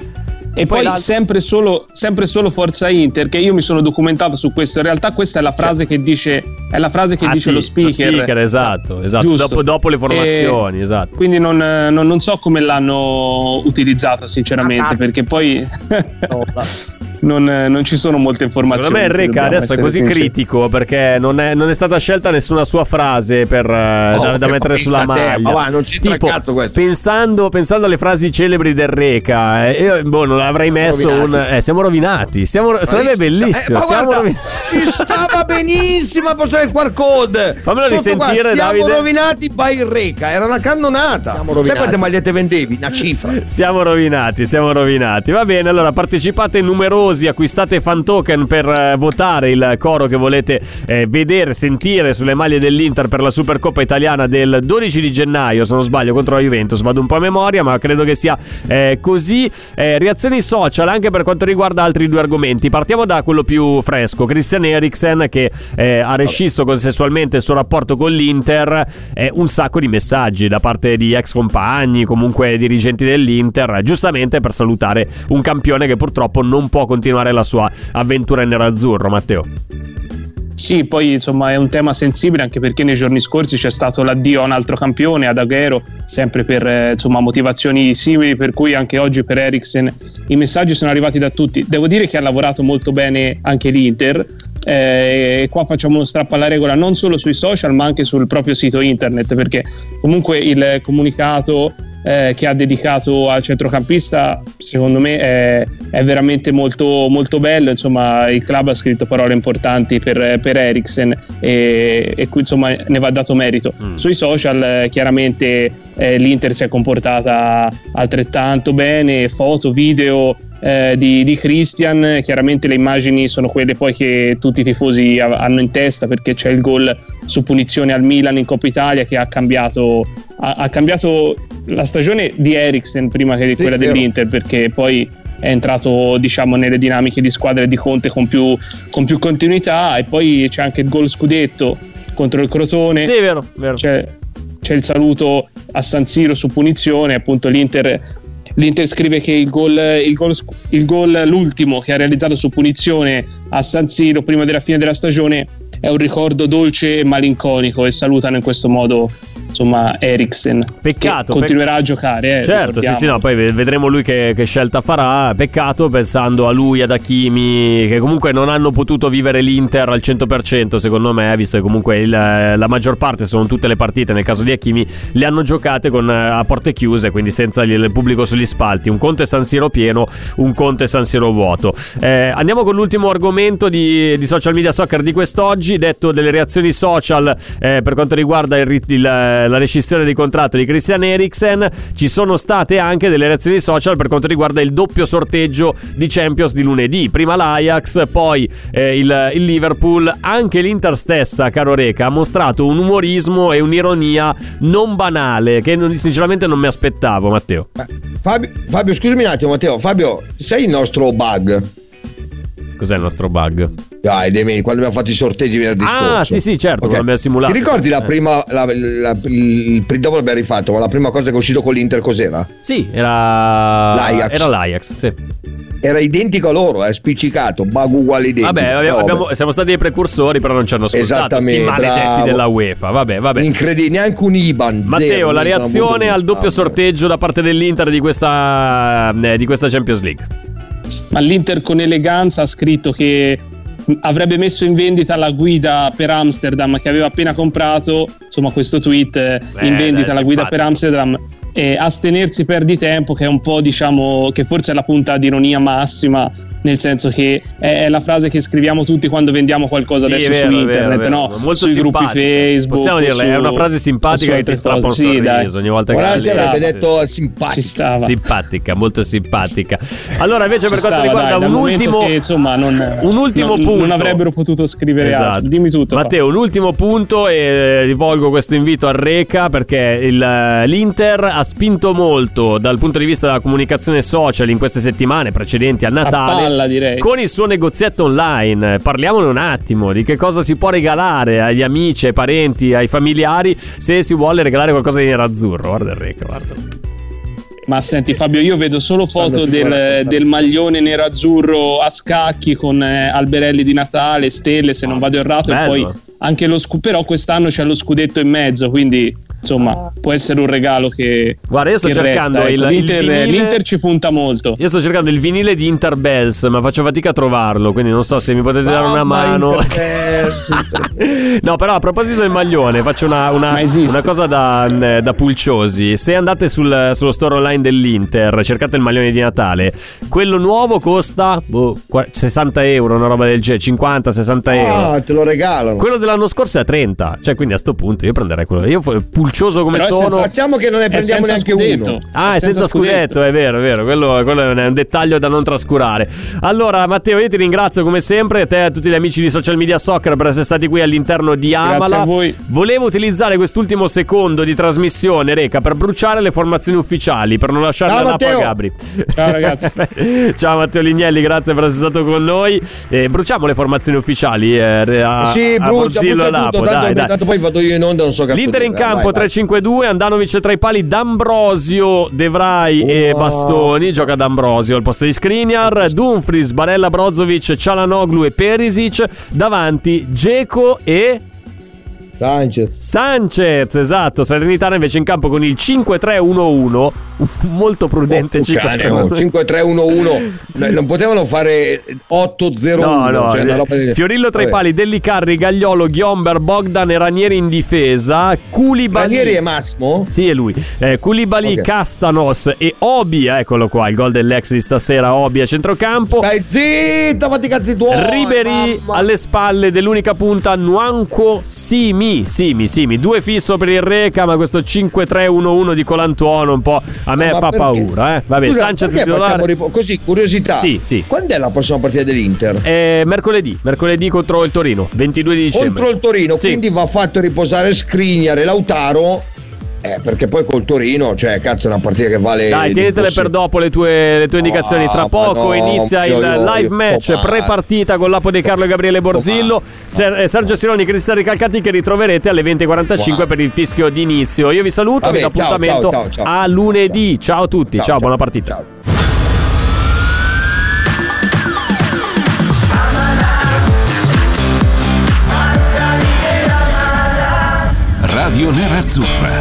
Speaker 7: E
Speaker 2: poi
Speaker 7: poi, sempre, solo, sempre solo Forza Inter, che io mi sono documentato su questo. In realtà, questa è la frase che dice, è la frase che
Speaker 2: Ah,
Speaker 7: dice
Speaker 2: sì,
Speaker 7: lo speaker.
Speaker 2: esatto, esatto.
Speaker 7: Giusto.
Speaker 2: Dopo, dopo le formazioni,
Speaker 7: E
Speaker 2: esatto.
Speaker 7: Quindi non, non- non so come l'hanno utilizzato, sinceramente, perché poi non, non ci sono molte informazioni.
Speaker 2: Secondo me Enrica
Speaker 7: dobbiamo
Speaker 2: adesso è così
Speaker 7: sinceri.
Speaker 2: critico perché non è, non è stata scelta nessuna sua frase per, eh,
Speaker 3: Oh,
Speaker 2: da, da mettere sulla
Speaker 3: a te,
Speaker 2: maglia.
Speaker 3: ma va, non c'entra
Speaker 2: tipo,
Speaker 3: cazzo questo.
Speaker 2: Pensando, pensando alle frasi celebri del Reca, eh, io boh, non avrei messo un.
Speaker 3: rovinati.
Speaker 2: Eh, siamo rovinati. Siamo, sarebbe bellissimo.
Speaker 3: Eh, ma
Speaker 2: siamo
Speaker 3: guarda,
Speaker 2: rovinati.
Speaker 3: ci stava benissimo a postare il QR code.
Speaker 2: Fammelo
Speaker 3: Sotto
Speaker 2: risentire,
Speaker 3: qua, siamo
Speaker 2: Davide.
Speaker 3: rovinati by Reca, era una cannonata. Sai quante magliette vendevi? Una cifra.
Speaker 2: Siamo rovinati, siamo rovinati. Va bene, allora partecipate numerosi, acquistate fan token per eh, votare il coro che volete eh, vedere, sentire sulle maglie dell'Inter per la Supercoppa italiana del 12 di gennaio, se non sbaglio, contro la Juventus. Vado un po' a memoria, ma credo che sia eh, così. Eh, reazioni social anche per quanto riguarda altri due argomenti. Partiamo da quello più fresco, Christian Eriksen che eh, ha rescisso consensualmente il suo rapporto con l'Inter. Eh, un sacco di messaggi da parte di ex compagni, comunque dirigenti dell'Inter, giustamente per salutare un campione che purtroppo non può continuare la sua avventura in nerazzurro, Matteo.
Speaker 7: Sì, poi insomma è un tema sensibile anche perché nei giorni scorsi c'è stato l'addio a un altro campione, ad Aguero, sempre per eh, insomma, motivazioni simili, per cui anche oggi per Eriksen i messaggi sono arrivati da tutti. Devo dire che ha lavorato molto bene anche l'Inter. eh, E qua facciamo uno strappo alla regola non solo sui social ma anche sul proprio sito internet perché comunque il comunicato eh, che ha dedicato al centrocampista secondo me è, è veramente molto, molto bello. Insomma il club ha scritto parole importanti per, per Eriksen e, e qui insomma ne va dato merito.
Speaker 2: Mm.
Speaker 7: sui social eh, chiaramente eh, l'Inter si è comportata altrettanto bene. Foto, video eh, di, di Christian chiaramente le immagini sono quelle poi che tutti i tifosi ha- hanno in testa perché c'è il gol su punizione al Milan in Coppa Italia che ha cambiato, ha, ha cambiato la stagione di Eriksen prima che di
Speaker 3: Sì,
Speaker 7: quella
Speaker 3: vero.
Speaker 7: dell'Inter perché poi è entrato diciamo nelle dinamiche di squadra di Conte con più, con più continuità e poi c'è anche il gol scudetto contro il Crotone
Speaker 2: Sì, vero, vero.
Speaker 7: c'è, c'è il saluto a San Siro su punizione, appunto l'Inter, l'Inter scrive che il gol, il, gol, il gol, l'ultimo che ha realizzato su punizione a San Siro prima della fine della stagione è un ricordo dolce e malinconico e salutano in questo modo insomma Eriksen
Speaker 2: Peccato,
Speaker 7: che continuerà a giocare eh,
Speaker 2: Certo, sì,
Speaker 7: ricordiamo.
Speaker 2: sì, no, poi ve- vedremo lui che, che scelta farà. Peccato pensando a lui, ad Hakimi, che comunque non hanno potuto vivere l'Inter al 100%, secondo me, visto che comunque il- la maggior parte, sono tutte le partite, nel caso di Hakimi, le hanno giocate con, eh, a porte chiuse, quindi senza il, il pubblico sugli spalti. Un conto è San Siro pieno, un conto è San Siro vuoto. Eh, andiamo con l'ultimo argomento di, di social media soccer di quest'oggi, detto delle reazioni social eh, per quanto riguarda il rit- il- la rescissione di contratto di Christian Eriksen. Ci sono state anche delle reazioni social per quanto riguarda il doppio sorteggio di Champions di lunedì. Prima l'Ajax, poi eh, il, il Liverpool. Anche l'Inter stessa, caro Reca, ha mostrato un umorismo e un'ironia non banale che non- sinceramente non mi aspettavo, Matteo.
Speaker 3: Fabio, Fabio, scusami un attimo, Matteo. Fabio, sei il nostro bug?
Speaker 2: Cos'è il nostro bug?
Speaker 3: Dai, dei- quando abbiamo fatto i sorteggi venerdì scorso.
Speaker 2: Ah, sì, sì, certo,
Speaker 3: Ok.
Speaker 2: lo abbiamo simulato.
Speaker 3: Ti ricordi la
Speaker 2: Eh.
Speaker 3: prima, la, la- il, dopo l'abbiamo rifatto, ma la prima cosa che è uscito con l'Inter cos'era?
Speaker 2: Sì, era
Speaker 3: L'Ajax.
Speaker 2: Era l'Ajax, sì.
Speaker 3: Era identico a loro, è spiccicato, bug uguale identico.
Speaker 2: Vabbè, abbiamo-
Speaker 3: Vabbè.
Speaker 2: abbiamo- siamo stati dei precursori, però non ci hanno ascoltato.
Speaker 3: Esattamente,
Speaker 2: maledetti
Speaker 3: bravo.
Speaker 2: della UEFA. Vabbè, vabbè.
Speaker 3: Incredibile, neanche un IBAN.
Speaker 2: Matteo,
Speaker 3: zero,
Speaker 2: la reazione al doppio sorteggio da parte dell'Inter di questa, eh, di questa Champions League.
Speaker 7: Ma l'Inter con eleganza ha scritto che avrebbe messo in vendita la guida per Amsterdam che aveva appena comprato, insomma questo tweet eh,
Speaker 2: Beh,
Speaker 7: in vendita la guida per. Amsterdam e astenersi perdi tempo che è un po' diciamo che forse è la punta di ironia massima nel senso che è, è la frase che scriviamo tutti quando vendiamo qualcosa
Speaker 2: Sì,
Speaker 7: adesso
Speaker 2: è vero,
Speaker 7: su
Speaker 2: è
Speaker 7: internet,
Speaker 2: vero, è
Speaker 7: no?
Speaker 2: vero. Molto
Speaker 7: Sui gruppi
Speaker 2: simpatica.
Speaker 7: Facebook.
Speaker 2: Possiamo dirla, è
Speaker 7: su-
Speaker 2: una frase simpatica che ti strappa un.
Speaker 7: Sì, dai.
Speaker 2: sorriso ogni volta che
Speaker 3: Guarda,
Speaker 2: ci
Speaker 3: si
Speaker 2: vedi.
Speaker 3: sarebbe
Speaker 2: Sì.
Speaker 3: detto
Speaker 7: stava.
Speaker 2: Simpatica, molto simpatica. Allora, invece,
Speaker 7: Ci
Speaker 2: per quanto
Speaker 7: stava,
Speaker 2: riguarda
Speaker 7: dai,
Speaker 2: un ultimo.
Speaker 7: che, insomma, non,
Speaker 2: un ultimo
Speaker 7: non-
Speaker 2: punto.
Speaker 7: Non avrebbero potuto scrivere
Speaker 2: Esatto.
Speaker 7: altro. Dimmi tutto.
Speaker 2: Matteo, un ultimo punto e rivolgo questo invito a Reca perché il- l'Inter ha spinto molto dal punto di vista della comunicazione social in queste settimane precedenti al Natale
Speaker 7: palla, direi.
Speaker 2: con il suo negozietto online. Parliamone un attimo di che cosa si può regalare agli amici, ai parenti, ai familiari se si vuole regalare qualcosa di nerazzurro. Guarda il Reca, guarda.
Speaker 7: Ma senti Fabio, io vedo solo foto del, del maglione nero-azzurro a scacchi con eh, alberelli di Natale, stelle se non vado errato,
Speaker 2: Bello.
Speaker 7: e poi anche lo scudetto, però quest'anno c'è lo scudetto in mezzo, quindi insomma può essere un regalo che...
Speaker 2: Guarda, io sto cercando
Speaker 7: resta, ecco.
Speaker 2: il- il
Speaker 7: l'Inter,
Speaker 2: vinile-
Speaker 7: l'Inter ci punta molto.
Speaker 2: Io sto cercando il vinile di Interbells, ma faccio fatica a trovarlo, quindi non so se mi potete dare una mano. No, però a proposito del maglione, faccio una, una- una cosa da, eh, da pulciosi. Se andate sul- sullo store online dell'Inter, cercate il maglione di Natale, quello nuovo costa boh, qua- 60 euro, una roba del genere, 50-60 euro.
Speaker 3: Ah, te lo regalano.
Speaker 2: Quello dell'anno scorso è a 30, cioè quindi a sto punto io prenderei quello. Io pulcioso come
Speaker 7: Però
Speaker 2: sono.
Speaker 7: senza-
Speaker 3: Facciamo che non ne prendiamo
Speaker 7: senza
Speaker 3: neanche
Speaker 7: scudetto.
Speaker 3: uno.
Speaker 2: Ah, è senza, scudetto. è vero, è vero. Quello, quello è un dettaglio da non trascurare. Allora, Matteo, io ti ringrazio come sempre. Te e a tutti gli amici di Social Media Soccer per essere stati qui all'interno di
Speaker 7: Grazie
Speaker 2: Amala.
Speaker 7: a voi.
Speaker 2: Volevo utilizzare quest'ultimo secondo di trasmissione, Reca, per bruciare le formazioni ufficiali, per non lasciarle
Speaker 3: Ciao,
Speaker 2: a Lapo a. Gabri.
Speaker 7: Ciao, ragazzi.
Speaker 2: Ciao Matteo Lignelli, grazie per essere stato con noi. Eh, bruciamo le formazioni ufficiali eh, a,
Speaker 3: sì,
Speaker 2: a
Speaker 3: brucia, brucia
Speaker 2: e Lapo.
Speaker 3: tanto,
Speaker 2: dai, dai.
Speaker 3: tanto poi vado io in onda non so cazzo
Speaker 2: L'Inter in campo
Speaker 3: Vai, vai.
Speaker 2: 3-5-2, Andanovic tra i pali, D'Ambrosio, De Vrij e
Speaker 3: Wow.
Speaker 2: Bastoni. Gioca D'Ambrosio al posto di Skriniar, Dumfries, Barella, Brozovic, Cialanoglu e Perisic. Davanti Geco e
Speaker 3: Sanchez.
Speaker 2: Sanchez. Esatto, Salernitana invece in campo con il 5-3-1-1. Molto prudente
Speaker 3: Oh, cane,
Speaker 2: 5-3-1-1.
Speaker 3: oh, 5-3-1-1 No, non potevano fare 8-0-1
Speaker 2: No, no,
Speaker 3: cioè, una roba di-
Speaker 2: Fiorillo tra i
Speaker 3: Vabbè.
Speaker 2: pali, Dellicarri, Gagliolo, Ghiomber, Bogdan e Ranieri in difesa. Koulibaly.
Speaker 3: Ranieri e Massimo?
Speaker 2: Sì, è lui. Eh, Koulibaly,
Speaker 3: Ok.
Speaker 2: Castanos e Obi. Eccolo qua, il gol dell'ex di stasera. Obi a centrocampo.
Speaker 3: Stai zitto, fatti cazzi tuoi
Speaker 2: Ribery
Speaker 3: mamma.
Speaker 2: alle spalle dell'unica punta Nuanco Simi. Simi, Simi. Due fisso per il Reca, ma questo 5-3-1-1 di Colantuono un po' a me
Speaker 3: Ma
Speaker 2: fa
Speaker 3: perché?
Speaker 2: paura. Eh. Vabbè,
Speaker 3: Scusa,
Speaker 2: Sanchez titolare.
Speaker 3: ripo- così, curiosità.
Speaker 2: Sì, sì.
Speaker 3: Quando è la prossima partita dell'Inter?
Speaker 2: Eh, mercoledì, mercoledì contro il Torino, 22 di dicembre.
Speaker 3: Contro il Torino,
Speaker 2: Sì.
Speaker 3: quindi va fatto riposare Skriniar e Lautaro. Eh, perché poi col Torino, cioè, cazzo, è una partita che vale.
Speaker 2: Dai, tienitele per dopo le tue, le tue indicazioni. Tra
Speaker 3: Ah,
Speaker 2: poco
Speaker 3: no,
Speaker 2: inizia
Speaker 3: io-
Speaker 2: il
Speaker 3: io-
Speaker 2: live
Speaker 3: io
Speaker 2: match
Speaker 3: male.
Speaker 2: pre-partita con l'Apo di Carlo e Gabriele Borzillo. Ser- eh, Sergio Sironi e Cristian Ricalcati che ritroverete alle 20.45
Speaker 3: Wow.
Speaker 2: per il fischio d'inizio. Io vi saluto,
Speaker 3: Vabbè,
Speaker 2: vi do
Speaker 3: ciao,
Speaker 2: appuntamento
Speaker 3: ciao, ciao, ciao.
Speaker 2: a lunedì. Ciao, a tutti, ciao,
Speaker 3: Ciao,
Speaker 2: buona partita.
Speaker 3: ciao.
Speaker 1: Radio Nerazzurra.